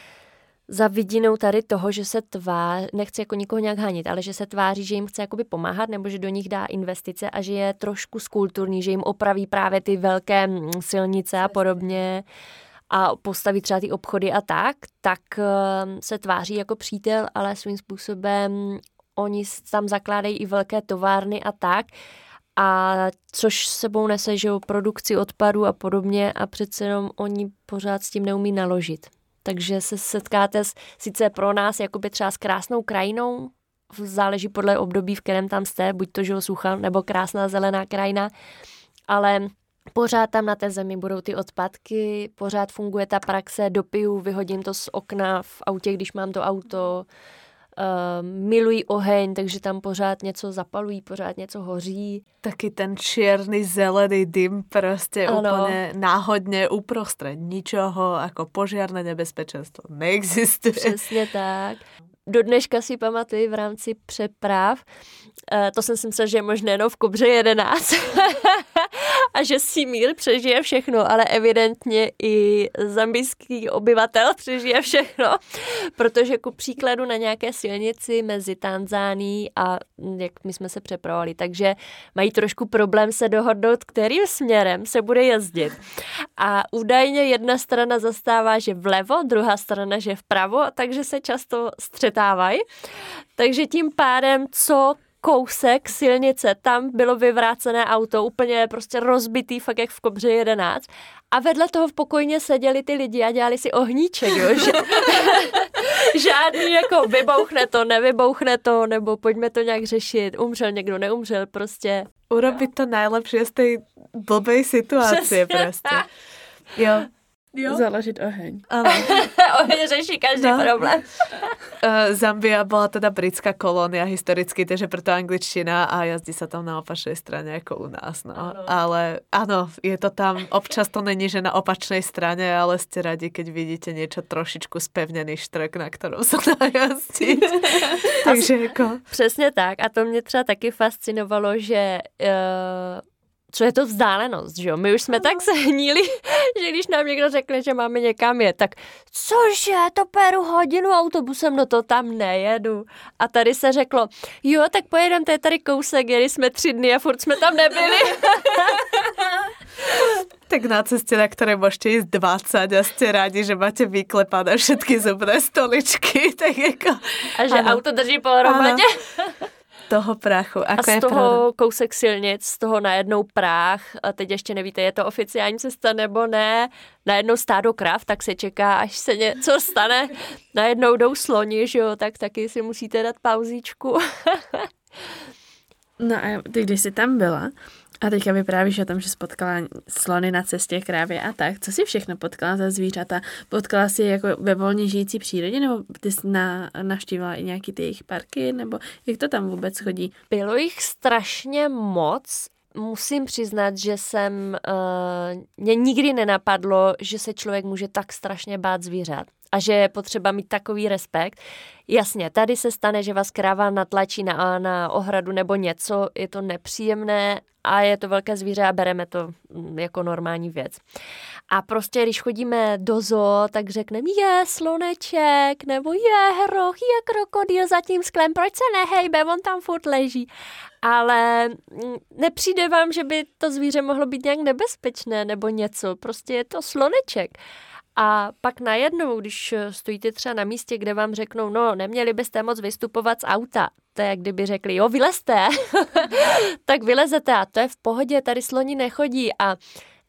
za vidinou tady toho, že se tvá, nechci jako nikoho nějak hanit, ale že se tváří, že jim chce jakoby pomáhat nebo že do nich dá investice a že je trošku skulturní, že jim opraví právě ty velké mm, silnice a podobně a postaví třeba ty obchody a tak, tak ehm, se tváří jako přítel, ale svým způsobem oni tam zakládají i velké továrny a tak, a což sebou nese, že produkci odpadu a podobně a přece jenom oni pořád s tím neumí naložit takže se setkáte s, sice pro nás jakoby třeba s krásnou krajinou, záleží podle období, v kterém tam jste, buď to, ho sucha, nebo krásná zelená krajina, ale pořád tam na té zemi budou ty odpadky, pořád funguje ta praxe, dopiju, vyhodím to z okna v autě, když mám to auto, milují oheň, takže tam pořád něco zapalují, pořád něco hoří. Taky ten čierny zelený dym prostě ano. úplně náhodně uprostred ničoho, jako požiarné nebezpečenstvo neexistuje. Přesně tak do dneška si pamatuju v rámci přeprav, uh, to jsem si myslela, že je možné jenom v Kobře 11 a že si mír přežije všechno, ale evidentně i zambijský obyvatel přežije všechno, protože ku příkladu na nějaké silnici mezi Tanzánií a jak my jsme se přepravovali, takže mají trošku problém se dohodnout, kterým směrem se bude jezdit. A údajně jedna strana zastává, že vlevo, druhá strana, že vpravo, takže se často střetá dostávají. Takže tím pádem, co kousek silnice, tam bylo vyvrácené auto, úplně prostě rozbitý, fakt jak v Kobře 11. A vedle toho v pokojně seděli ty lidi a dělali si ohníček, jo. Že... Žádný jako vybouchne to, nevybouchne to, nebo pojďme to nějak řešit, umřel někdo, neumřel, prostě. Urobit to nejlepší z té blbej situace prostě. Jo, Jo? Založit oheň. Ano. oheň řeší každý no. problém. uh, Zambia bola teda britská kolónia historicky, takže preto angličtina a jazdí sa tam na opačnej strane ako u nás. No. Ano. Ale áno, je to tam, občas to není, že na opačnej strane, ale ste radi, keď vidíte niečo trošičku spevnený štrek, na ktorom sa dá jazdiť. takže jako... Přesně tak a to mě třeba taky fascinovalo, že uh, co je to vzdálenost, že jo? My už jsme no. tak sehníli, že když nám někdo řekne, že máme někam jet, tak cože, to peru hodinu autobusem, no to tam nejedu. A tady se řeklo, jo, tak pojedeme, to je tady kousek, jeli jsme tři dny a furt jsme tam nebyli. tak na cestě, na které můžete jít 20 a jste rádi, že máte vyklepané všetky zubné stoličky, tak jako... A že ano. auto drží pohromadě toho prachu. Ako a z toho pravda? kousek silnic, z toho najednou prach, a teď ještě nevíte, je to oficiální cesta nebo ne, najednou stádo krav, tak se čeká, až se něco stane, najednou jdou sloni, že jo, tak taky si musíte dát pauzíčku. no a ty, když jsi tam byla, a teďka vyprávíš o tom, že spotkala slony na cestě, krávy a tak. Co si všechno potkala za zvířata? Potkala si jako ve volně žijící přírodě, nebo ty jsi na, navštívila i nějaký ty jejich parky, nebo jak to tam vůbec chodí? Bylo jich strašně moc. Musím přiznat, že jsem, uh, mě nikdy nenapadlo, že se člověk může tak strašně bát zvířat a že je potřeba mít takový respekt. Jasně, tady se stane, že vás kráva natlačí na, na ohradu nebo něco, je to nepříjemné a je to velké zvíře a bereme to mm, jako normální věc. A prostě, když chodíme do zoo, tak řekneme, je sloneček, nebo je hroch, je krokodýl za tím sklem, proč se nehejbe, on tam furt leží. Ale mm, nepřijde vám, že by to zvíře mohlo být nějak nebezpečné nebo něco, prostě je to sloneček. A pak najednou, když stojíte třeba na místě, kde vám řeknou, no, neměli byste moc vystupovat z auta, to je kdyby řekli, jo, vylezte, tak vylezete a to je v pohodě, tady sloni nechodí. A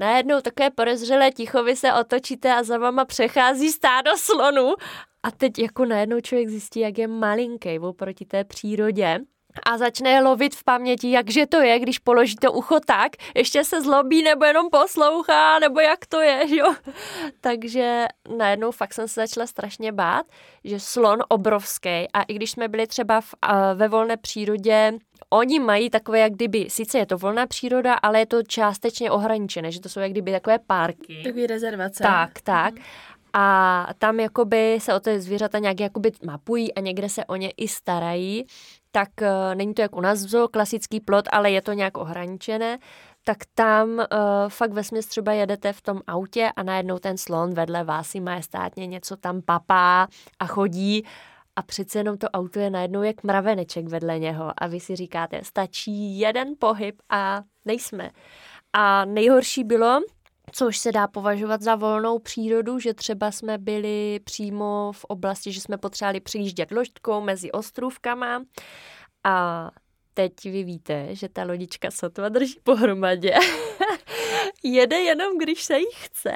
najednou takové podezřelé ticho, vy se otočíte a za vama přechází stádo slonů a teď jako najednou člověk zjistí, jak je malinký oproti té přírodě a začne lovit v paměti, jakže to je, když položí to ucho tak, ještě se zlobí nebo jenom poslouchá, nebo jak to je, jo. Takže najednou fakt jsem se začala strašně bát, že slon obrovský a i když jsme byli třeba v, uh, ve volné přírodě, oni mají takové, jak kdyby, sice je to volná příroda, ale je to částečně ohraničené, že to jsou jak kdyby takové parky. Takový rezervace. Tak, tak. Mm. A tam jakoby se o ty zvířata nějak jakoby mapují a někde se o ně i starají tak uh, není to jak u nás klasický plot, ale je to nějak ohraničené, tak tam uh, fakt ve třeba jedete v tom autě a najednou ten slon vedle vás si majestátně něco tam papá a chodí a přece jenom to auto je najednou jak mraveneček vedle něho a vy si říkáte, stačí jeden pohyb a nejsme. A nejhorší bylo, což se dá považovat za volnou přírodu, že třeba jsme byli přímo v oblasti, že jsme potřebovali přijíždět loďkou mezi ostrůvkama a teď vy víte, že ta lodička sotva drží pohromadě. Jede jenom, když se jí chce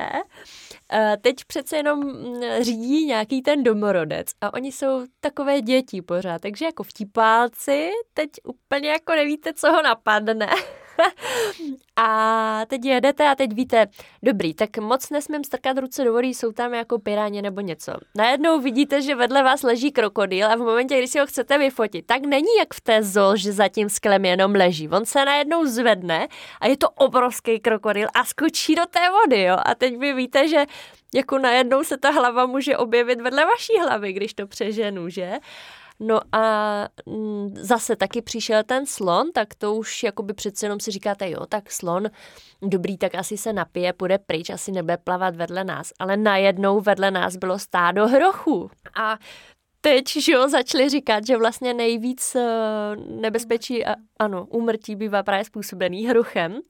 eh, teď přece jenom mm, řídí nějaký ten domorodec a oni jsou takové děti pořád, takže jako vtipálci, teď úplně jako nevíte, co ho napadne. a teď jedete a teď víte, dobrý, tak moc nesmím strkat ruce do vody, jsou tam jako piráně nebo něco. Najednou vidíte, že vedle vás leží krokodýl a v momentě, kdy si ho chcete vyfotit, tak není jak v té zoo, že za tím sklem jenom leží. On se najednou zvedne a je to obrovský krokodýl a skočí do té vody, jo. A teď vy víte, že jako najednou se ta hlava může objevit vedle vaší hlavy, když to přeženu, že? No a mm, zase taky přišel ten slon, tak to už jakoby přece jenom si říkáte, jo, tak slon, dobrý, tak asi se napije, půjde pryč, asi nebude plavat vedle nás. Ale najednou vedle nás bylo stádo hrochu. A teď, že jo, začali říkat, že vlastně nejvíc eh, nebezpečí, a, ano, úmrtí bývá právě způsobený hruchem.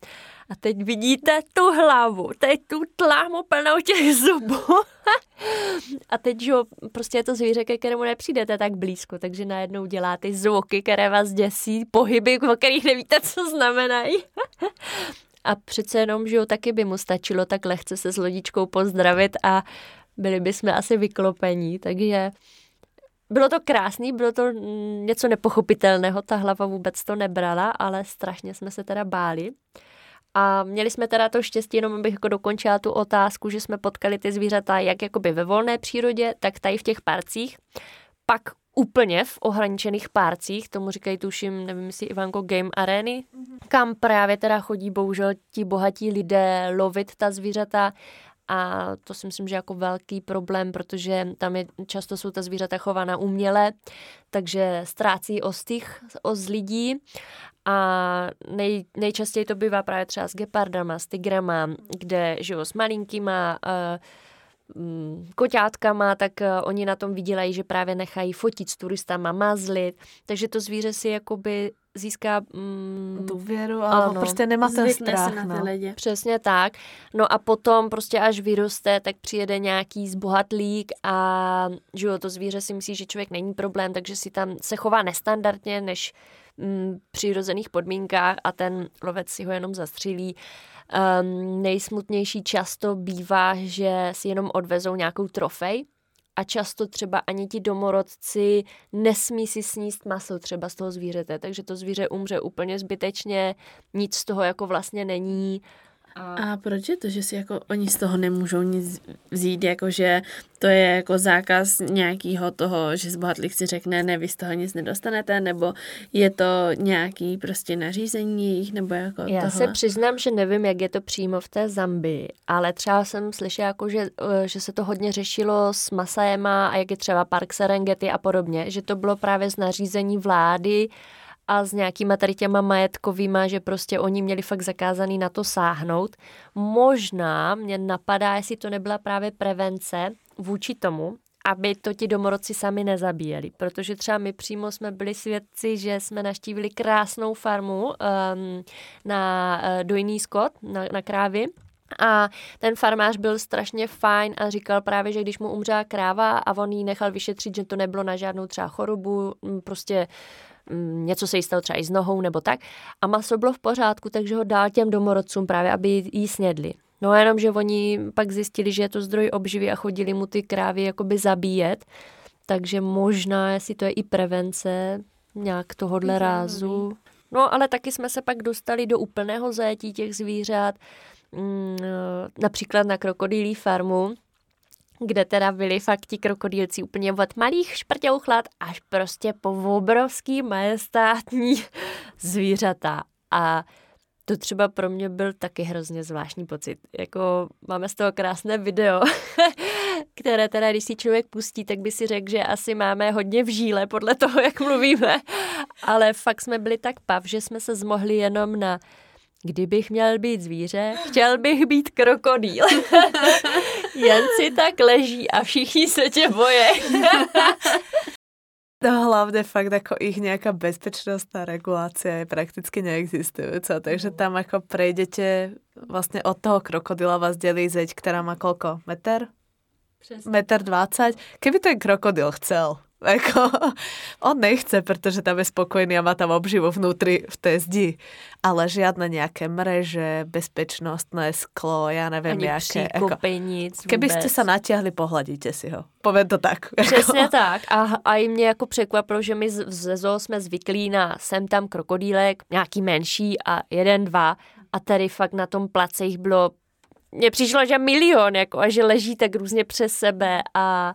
A teď vidíte tu hlavu, teď tu tlámu plnou těch zubů. a teď, že prostě je to zvíře, ke kterému nepřijdete tak blízko, takže najednou dělá ty zvuky, které vás děsí, pohyby, o kterých nevíte, co znamenají. a přece jenom, že jo, taky by mu stačilo tak lehce se s lodičkou pozdravit a byli bychom asi vyklopení, takže bylo to krásný, bylo to něco nepochopitelného, ta hlava vůbec to nebrala, ale strašně jsme se teda báli. A měli jsme teda to štěstí, jenom abych jako dokončila tu otázku, že jsme potkali ty zvířata jak jakoby ve volné přírodě, tak tady v těch parcích. Pak úplně v ohraničených párcích, tomu říkají tuším, nevím jestli Ivanko Game Areny, mm-hmm. kam právě teda chodí bohužel ti bohatí lidé lovit ta zvířata a to si myslím, že jako velký problém, protože tam je, často jsou ta zvířata chována uměle, takže ztrácí ostych z lidí a nej, nejčastěji to bývá právě třeba s gepardama, s tigrama, kde žijou s malinkýma uh, koťátkama, tak uh, oni na tom vydělají, že právě nechají fotit s turistama, mazlit, takže to zvíře si jakoby získá mm, důvěru, ale prostě nemá ten strach. Se na no. lidi. Přesně tak. No a potom prostě až vyroste, tak přijede nějaký zbohatlík a že jo, to zvíře si myslí, že člověk není problém, takže si tam se chová nestandardně, než mm, přirozených podmínkách a ten lovec si ho jenom zastřelí. Um, nejsmutnější často bývá, že si jenom odvezou nějakou trofej, a často třeba ani ti domorodci nesmí si sníst maso třeba z toho zvířete, takže to zvíře umře úplně zbytečně, nic z toho jako vlastně není a... a proč je to, že si jako oni z toho nemůžou nic vzít, jako že to je jako zákaz nějakého toho, že zbohatlík si řekne, ne, vy z toho nic nedostanete, nebo je to nějaký prostě nařízení jejich, nebo jako Já tohle? se přiznám, že nevím, jak je to přímo v té Zambii, ale třeba jsem slyšela, jako, že, eh, že se to hodně řešilo s Masajema a jak je třeba Park Serengeti a podobně, že to bylo právě z nařízení vlády, a s nějakýma tady těma majetkovýma, že prostě oni měli fakt zakázaný na to sáhnout. Možná mě napadá, jestli to nebyla právě prevence vůči tomu, aby to ti domorodci sami nezabíjeli. Protože třeba my přímo jsme byli svědci, že jsme naštívili krásnou farmu um, na uh, dojný skot, na, na krávy. A ten farmář byl strašně fajn a říkal právě, že když mu umřela kráva a on ji nechal vyšetřit, že to nebylo na žádnou třeba chorobu, prostě něco se jí stalo třeba i s nohou nebo tak. A maso bylo v pořádku, takže ho dál těm domorodcům právě, aby jí snědli. No a jenom, že oni pak zjistili, že je to zdroj obživy a chodili mu ty krávy jakoby zabíjet. Takže možná, jestli to je i prevence nějak tohodle rázu. No ale taky jsme se pak dostali do úplného zajetí těch zvířat, mm, například na krokodýlí farmu, kde teda byli fakt ti krokodýlci úplně od malých šprťouchlat až prostě po obrovský majestátní zvířata. A to třeba pro mě byl taky hrozně zvláštní pocit. Jako máme z toho krásné video, které teda, když si člověk pustí, tak by si řekl, že asi máme hodně v žíle podle toho, jak mluvíme. Ale fakt jsme byli tak pav, že jsme se zmohli jenom na Kdybych měl být zvíře, chtěl bych být krokodýl. Jen si tak leží a všichni se tě boje. No hlavne fakt ako ich nejaká bezpečnostná regulácia je prakticky neexistujúca, takže tam ako prejdete vlastne od toho krokodila vás delí zeď, ktorá má koľko? Meter? Přesně. Meter 20? Keby ten krokodil chcel Jako, on nechce, protože tam je spokojný a má tam obživu vnútri v té zdi. Ale žiadne nejaké mreže, bezpečnostné sklo, ja neviem, Ani jaké. příkopy, nic Keby ste sa natiahli, pohladíte si ho. Poviem to tak. Přesně tak. A, a i mě jako překvapilo, že my z- ze zoo jsme zvyklí na sem tam krokodýlek, nějaký menší a jeden, dva. A tady fakt na tom place jich bylo, mně přišlo, že milion, jako, a že leží tak různě přes sebe a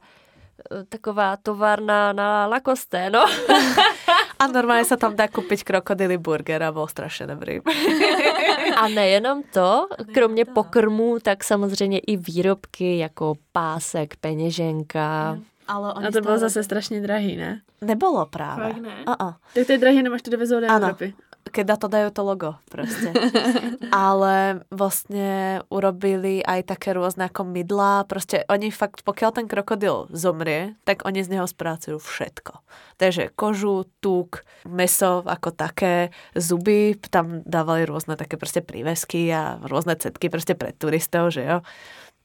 taková továrna na lakosté, no. A normálne sa tam dá kúpiť krokodily burger a bol strašne dobrý. A nejenom to, kromě pokrmů, tak samozřejmě i výrobky jako pásek, peněženka. Ale A to bylo zase strašně drahý, ne? Nebolo práve. Fakt ne? Uh-uh. Tak to je drahý, nemáš to dovezou do. Evropy. Keď na to dajú to logo proste. Ale vlastne urobili aj také rôzne ako mydlá. Proste oni fakt, pokiaľ ten krokodil zomrie, tak oni z neho sprácujú všetko. Takže kožu, tuk, meso ako také, zuby, tam dávali rôzne také proste prívesky a rôzne cetky proste pre turistov, že jo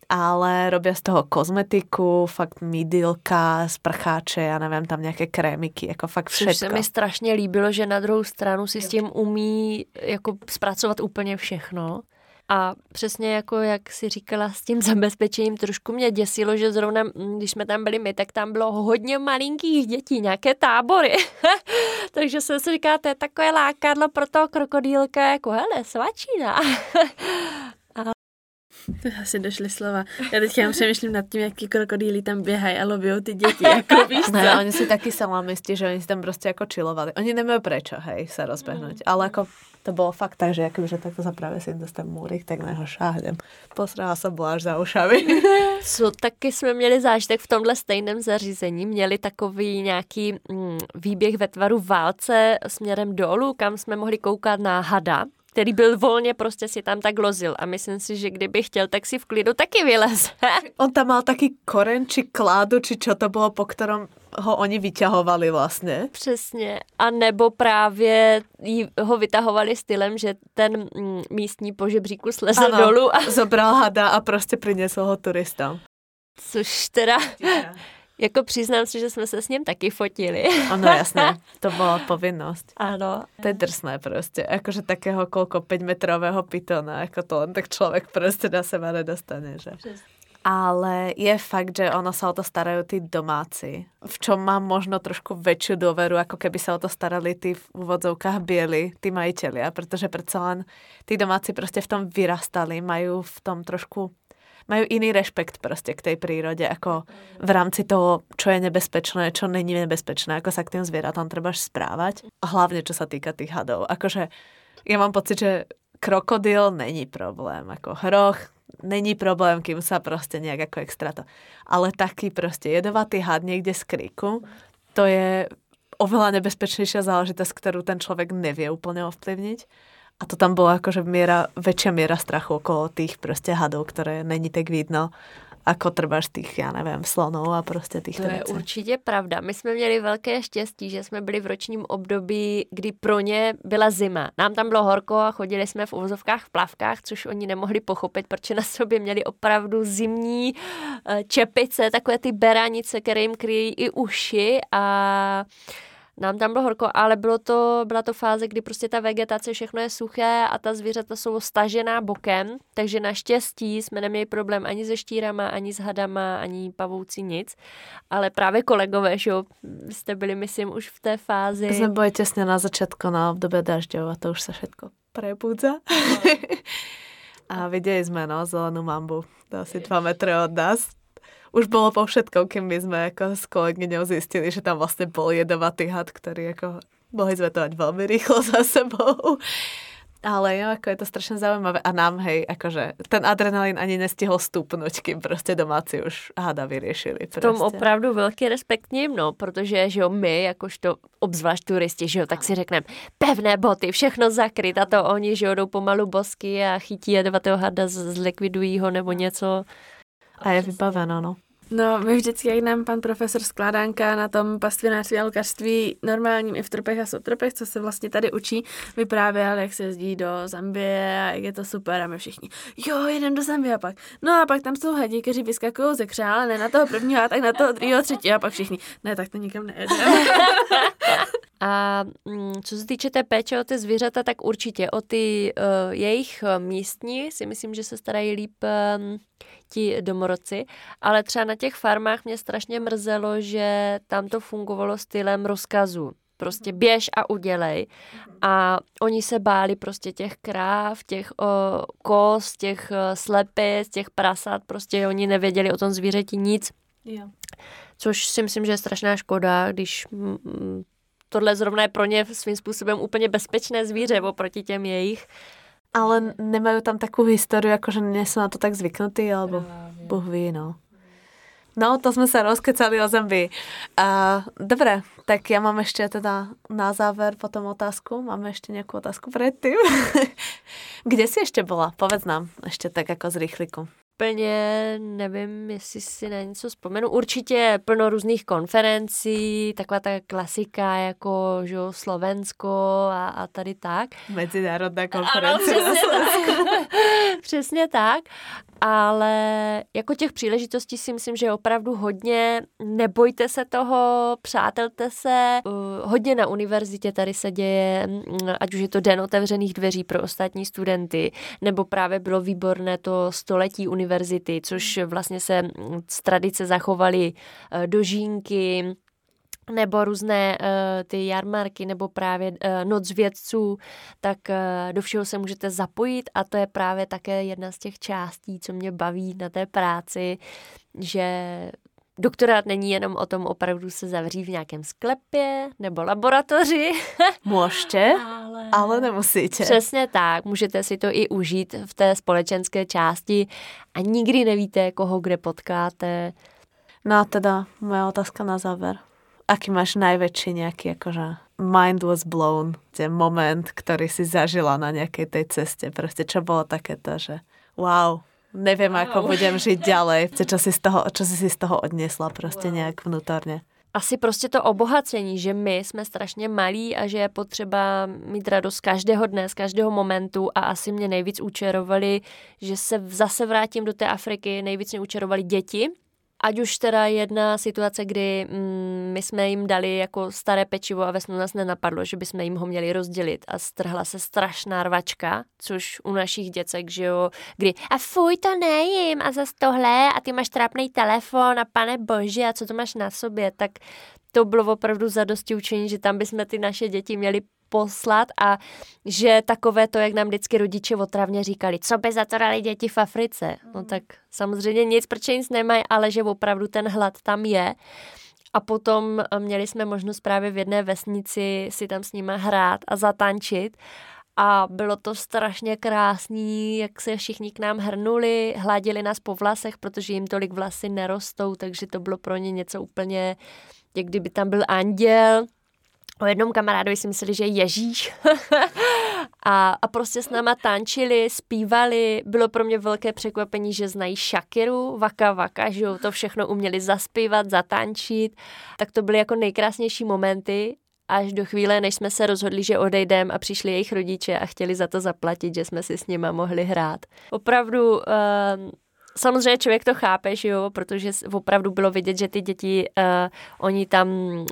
ale robia z toho kozmetiku, fakt mydilka, sprcháče, ja neviem, tam nejaké krémiky, ako fakt Což se mi strašně líbilo, že na druhou stranu si s tím umí jako zpracovat úplně všechno. A přesně jako, jak si říkala, s tím zabezpečením trošku mě děsilo, že zrovna, mm, když jsme tam byli my, tak tam bylo hodně malinkých dětí, nějaké tábory. Takže jsem si říkala, to je takové lákadlo pro toho krokodýlka, jako hele, svačina. To asi došly slova. Já teď jenom přemýšlím nad tím, jaký krokodýly tam běhají a lobijou ty děti. Jako víš co? Ne, oni si takí salamisti, že oni si tam prostě jako čilovali. Oni nemajú prečo, hej, sa rozbehnúť. Ale ako to bolo fakt tak, že akože takto sa práve si do ten múrik, tak na ho šáhnem. Posrala som bola až za ušami. Co taky jsme měli zážitek v tomhle stejném zařízení. Měli takový nějaký mm, výběh ve tvaru válce směrem dolů, kam jsme mohli koukat na hada který byl volně, prostě si tam tak lozil. A myslím si, že kdyby chtěl, tak si v klidu taky vylez. On tam mal taký koren, či kládu, či čo to bolo, po ktorom ho oni vyťahovali vlastne. Přesně. A nebo právě ho vytahovali stylem, že ten mm, místní po žebříku slezl Ano. dolů, a, Zobral hada a prostě priniesol ho turistom. což teda, jako přiznám si, že jsme se s ním taky fotili. Ono jasné, to bola povinnosť. Ano. To je drsné proste. Akože takého koľko 5 metrového pitona, ako to len tak človek proste na seba nedostane, že? Ale je fakt, že ono sa o to starajú tí domáci. V čom mám možno trošku väčšiu dôveru, ako keby sa o to starali tí v úvodzovkách bieli, tí majiteľia, pretože predsa len tí domáci proste v tom vyrastali, majú v tom trošku majú iný rešpekt proste k tej prírode, ako v rámci toho, čo je nebezpečné, čo není nebezpečné, ako sa k tým zvieratám treba správať. Hlavne, čo sa týka tých hadov. Akože ja mám pocit, že krokodil není problém, ako hroch není problém, kým sa proste nejak ako extra to. Ale taký proste jedovatý had niekde z kríku, to je oveľa nebezpečnejšia záležitosť, ktorú ten človek nevie úplne ovplyvniť. A to tam bola akože miera, väčšia miera strachu okolo tých proste hadov, ktoré není tak vidno, ako trváš tých, já nevím, slonů a prostě To týchto je věcí. určitě pravda. My jsme měli velké štěstí, že jsme byli v ročním období, kdy pro ně byla zima. Nám tam bylo horko a chodili jsme v uvozovkách v plavkách, což oni nemohli pochopit, protože na sobě měli opravdu zimní eh, čepice, takové ty beranice, které jim kryjí i uši a nám tam bylo horko, ale bylo to, byla to fáze, kdy prostě ta vegetace, všechno je suché a ta zvířata jsou stažená bokem, takže naštěstí jsme neměli problém ani se štírama, ani s hadama, ani pavouci, nic. Ale právě kolegové, že jo, jste byli, myslím, už v té fázi. Jsme byli těsně na začátku na období dažďov a to už se všetko prebudza. a viděli jsme, no, zelenú mambu, to asi dva metry od nás. Už bolo po všetkom, kým my sme ako s kolegyňou zistili, že tam vlastne bol jedovatý had, ktorý ako mohli sme to mať veľmi rýchlo za sebou. Ale jo, ako je to strašne zaujímavé. A nám, hej, akože ten adrenalín ani nestihol stupnúť, kým prostě domáci už hada vyriešili. V tom Prostě. opravdu velký respekt ním, no, protože, že jo, my, jakožto obzvlášť turisti, že jo, tak si řekneme, pevné boty, všechno zakryt a to oni, že jo, jdou pomalu bosky a chytí jedovatého hada, zlikvidují ho nebo něco. A je vybaveno, no. No, my vždycky, jak nám pan profesor Skládánka na tom pastvinářství a lukařství normálním i v tropech a subtropech, co se vlastně tady učí, vyprávěl, jak se jezdí do Zambie a jak je to super a my všichni, jo, jedem do Zambie a pak. No a pak tam jsou hadi, kteří vyskakují ze křále, ne na toho prvního, a tak na toho druhého, třetího a pak všichni, ne, tak to nikam nejedeme. A mm, co se týče té péče o ty zvířata, tak určitě o ty uh, jejich eh, místní si myslím, že se starají líp um, ti domorodci, ale třeba na těch farmách mě strašně mrzelo, že tam to fungovalo stylem rozkazu. Prostě mhm. běž a udělej. A oni se báli prostě těch kráv, těch o, kos, těch o, slepic, těch prasat, prostě oni nevěděli o tom zvířeti nic. Jo. Což si myslím, že je strašná škoda, když mm, tohle zrovna je pro ně svým způsobem úplně bezpečné zvíře oproti těm jejich. Ale nemají tam takovou historii, jakože nejsou na to tak zvyknutí, alebo Bůh ví, no. No, to jsme se rozkecali o Zambii. Uh, dobré, tak já mám ještě teda na záver potom otázku. Máme ještě nějakou otázku předtím. Kde jsi ještě byla? Povedz nám ještě tak jako z rychliku úplně nevím, jestli si na něco vzpomenu. Určitě plno různých konferencí, taková ta klasika jako že Slovensko a, a tady tak. Mezinárodná konference. Ano, přesně, tak. přesně tak. Ale jako těch příležitostí si myslím, že je opravdu hodně. Nebojte se toho, přátelte se. Uh, hodně na univerzitě tady se děje, mm, ať už je to den otevřených dveří pro ostatní studenty, nebo právě bylo výborné to století univerzity univerzity, což vlastně se z tradice zachovaly eh, dožínky, nebo různé uh, ty jarmarky, nebo právě uh, noc vědců, tak uh, do všeho se můžete zapojit a to je právě také jedna z těch částí, co mě baví na té práci, že doktorát není jenom o tom opravdu se zavřít v nějakém sklepě nebo laboratoři. Můžete, ale... ale nemusíte. Přesně tak, můžete si to i užít v té společenské části a nikdy nevíte, koho kde potkáte. No a teda moja otázka na záver. Aký máš největší nějaký jakože mind was blown, ten moment, který si zažila na nějaké té cestě. Prostě čo bylo také to, že wow, neviem, wow. ako budem žiť ďalej. Čo si, z toho, čo si si z toho odnesla prostě wow. nějak vnútorně? Asi prostě to obohacení, že my jsme strašně malí a že je potřeba mít radost každého dne, z každého momentu a asi mě nejvíc učerovali, že se zase vrátím do té Afriky, nejvíc mě učerovali děti, Ať už teda jedna situace, kdy mm, my jsme jim dali jako staré pečivo a ve snu nás nenapadlo, že bychom jim ho měli rozdělit. A strhla se strašná rvačka, což u našich děcek, že jo, kdy a fuj, to nejím a zase tohle a ty máš trápný telefon a pane bože a co to máš na sobě, tak to bylo opravdu zadosti učení, že tam bychom ty naše děti měli poslat a že takové to, jak nám vždycky rodiče otravně říkali, co by za to dali děti v Africe. No mhm. tak samozřejmě nic, proč nic nemají, ale že opravdu ten hlad tam je. A potom eh, měli jsme možnost právě v jedné vesnici si tam s nimi hrát a zatančit. A bylo to strašně krásný, jak se všichni k nám hrnuli, hladili nás po vlasech, protože jim tolik vlasy nerostou, takže to bylo pro ně něco úplně, jak kdyby tam byl anděl o jednom kamarádovi si mysleli, že je Ježíš. a, a prostě s náma tančili, zpívali. Bylo pro mě velké překvapení, že znají Shakiru, Vaka Vaka, že to všechno uměli zaspívat, zatančit. Tak to byly jako nejkrásnější momenty až do chvíle, než jsme se rozhodli, že odejdeme a přišli jejich rodiče a chtěli za to zaplatit, že jsme si s nima mohli hrát. Opravdu uh, samozřejmě člověk to chápe, že jo, protože opravdu bylo vidět, že ty děti, uh, oni tam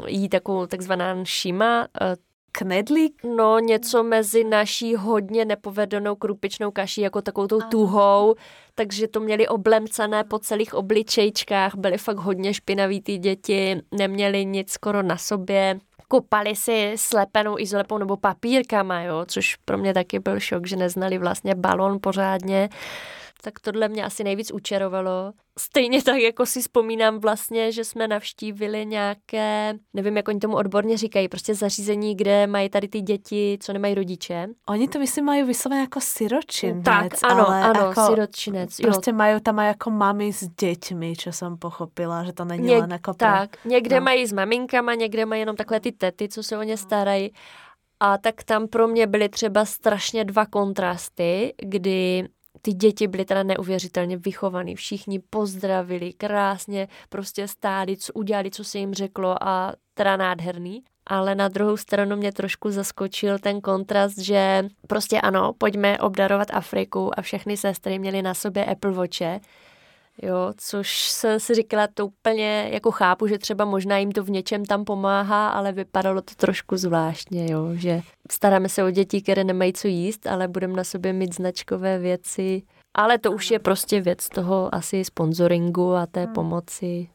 jí takovou takzvaná šima, uh, knedlík? No, něco mezi naší hodně nepovedenou krupičnou kaší, jako takovou tou tuhou, takže to měli oblemcané po celých obličejčkách, byly fakt hodně špinaví ty děti, neměli nic skoro na sobě, kupali si slepenou izolepou nebo papírkama, jo, což pro mě taky byl šok, že neznali vlastně balon pořádně tak tohle mě asi nejvíc učarovalo. Stejně tak, jako si vzpomínám vlastně, že jsme navštívili nějaké, nevím, jak oni tomu odborně říkají, prostě zařízení, kde mají tady ty děti, co nemají rodiče. Oni to myslím mají vysloveně jako siročinec. Tak, ano, ale ano, jako, siročinec. Prostě mají tam jako mami s dětmi, co jsem pochopila, že to není Něk, len jako pro... Tak, někde no. mají s maminkama, někde mají jenom takhle ty tety, co se o ně starají. A tak tam pro mě byly třeba strašně dva kontrasty, kdy ty děti byly teda neuvěřitelně vychovaný, všichni pozdravili, krásně prostě stáli, co udělali, co se jim řeklo a teda nádherný. Ale na druhou stranu mě trošku zaskočil ten kontrast, že prostě ano, pojďme obdarovat Afriku a všechny sestry měly na sobě Apple Watche, Jo, což jsem si říkala, to úplně jako chápu, že třeba možná jim to v něčem tam pomáhá, ale vypadalo to trošku zvláštně, jo, že staráme se o děti, které nemají co jíst, ale budeme na sobě mít značkové věci. Ale to už je prostě věc toho asi sponsoringu a té hmm. pomoci.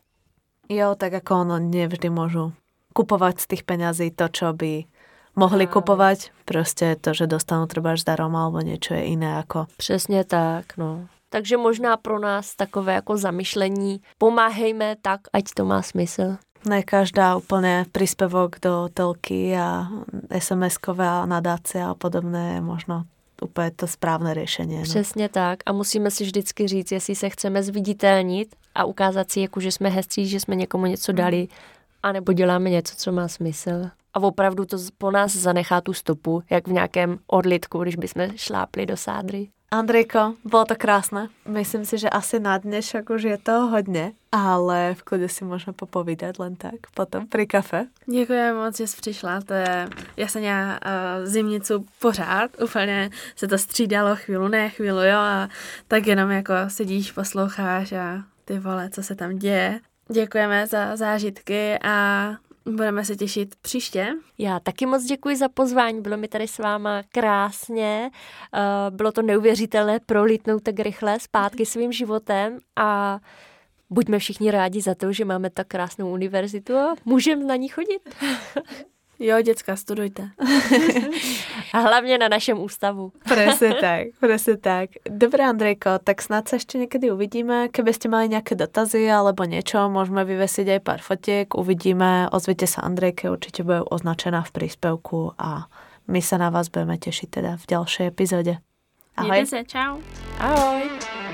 Jo, tak jako ono nevždy můžu kupovat z těch penězí to, co by mohli kupovat. Prostě to, že dostanou třeba zdarom alebo něco je jiné jako. Přesně tak, no. Takže možná pro nás takové jako zamyšlení, pomáhejme tak, ať to má smysl. Ne každá úplně příspěvok do telky a SMS-kové a nadáce a podobné je možno úplně to správné řešení. No. Přesně tak a musíme si vždycky říct, jestli se chceme zviditelnit a ukázat si, jako, že jsme hezcí, že jsme někomu něco dali, anebo děláme něco, co má smysl. A opravdu to po nás zanechá tu stopu, jak v nějakém odlitku, když bychom šlápli do sádry. Andrejko, bylo to krásné. Myslím si, že asi na dnešok už je to hodně, ale v klidu si můžeme popovídat len tak potom při kafe. Děkuji moc, že jsi přišla. To je, já jsem měla uh, zimnicu pořád, úplně se to střídalo chvíli, ne chvíli, jo, a tak jenom jako sedíš, posloucháš a ty vole, co se tam děje. Děkujeme za zážitky a Budeme se těšit příště. Já taky moc děkuji za pozvání, bylo mi tady s váma krásně, uh, bylo to neuvěřitelné prolítnout tak rychle zpátky svým životem a buďme všichni rádi za to, že máme tak krásnou univerzitu a můžeme na ní chodit. Jo, děcka, studujte. A hlavně na našem ústavu. Presne tak, presne tak. Dobre, Andrejko, tak snad sa ešte niekedy uvidíme. Keby ste mali nejaké dotazy alebo niečo, môžeme vyvesiť aj pár fotiek. Uvidíme, ozvite sa Andrejke, určite bude označená v príspevku a my sa na vás budeme tešiť teda v ďalšej epizóde. Ahoj. Mějte se, čau. Ahoj.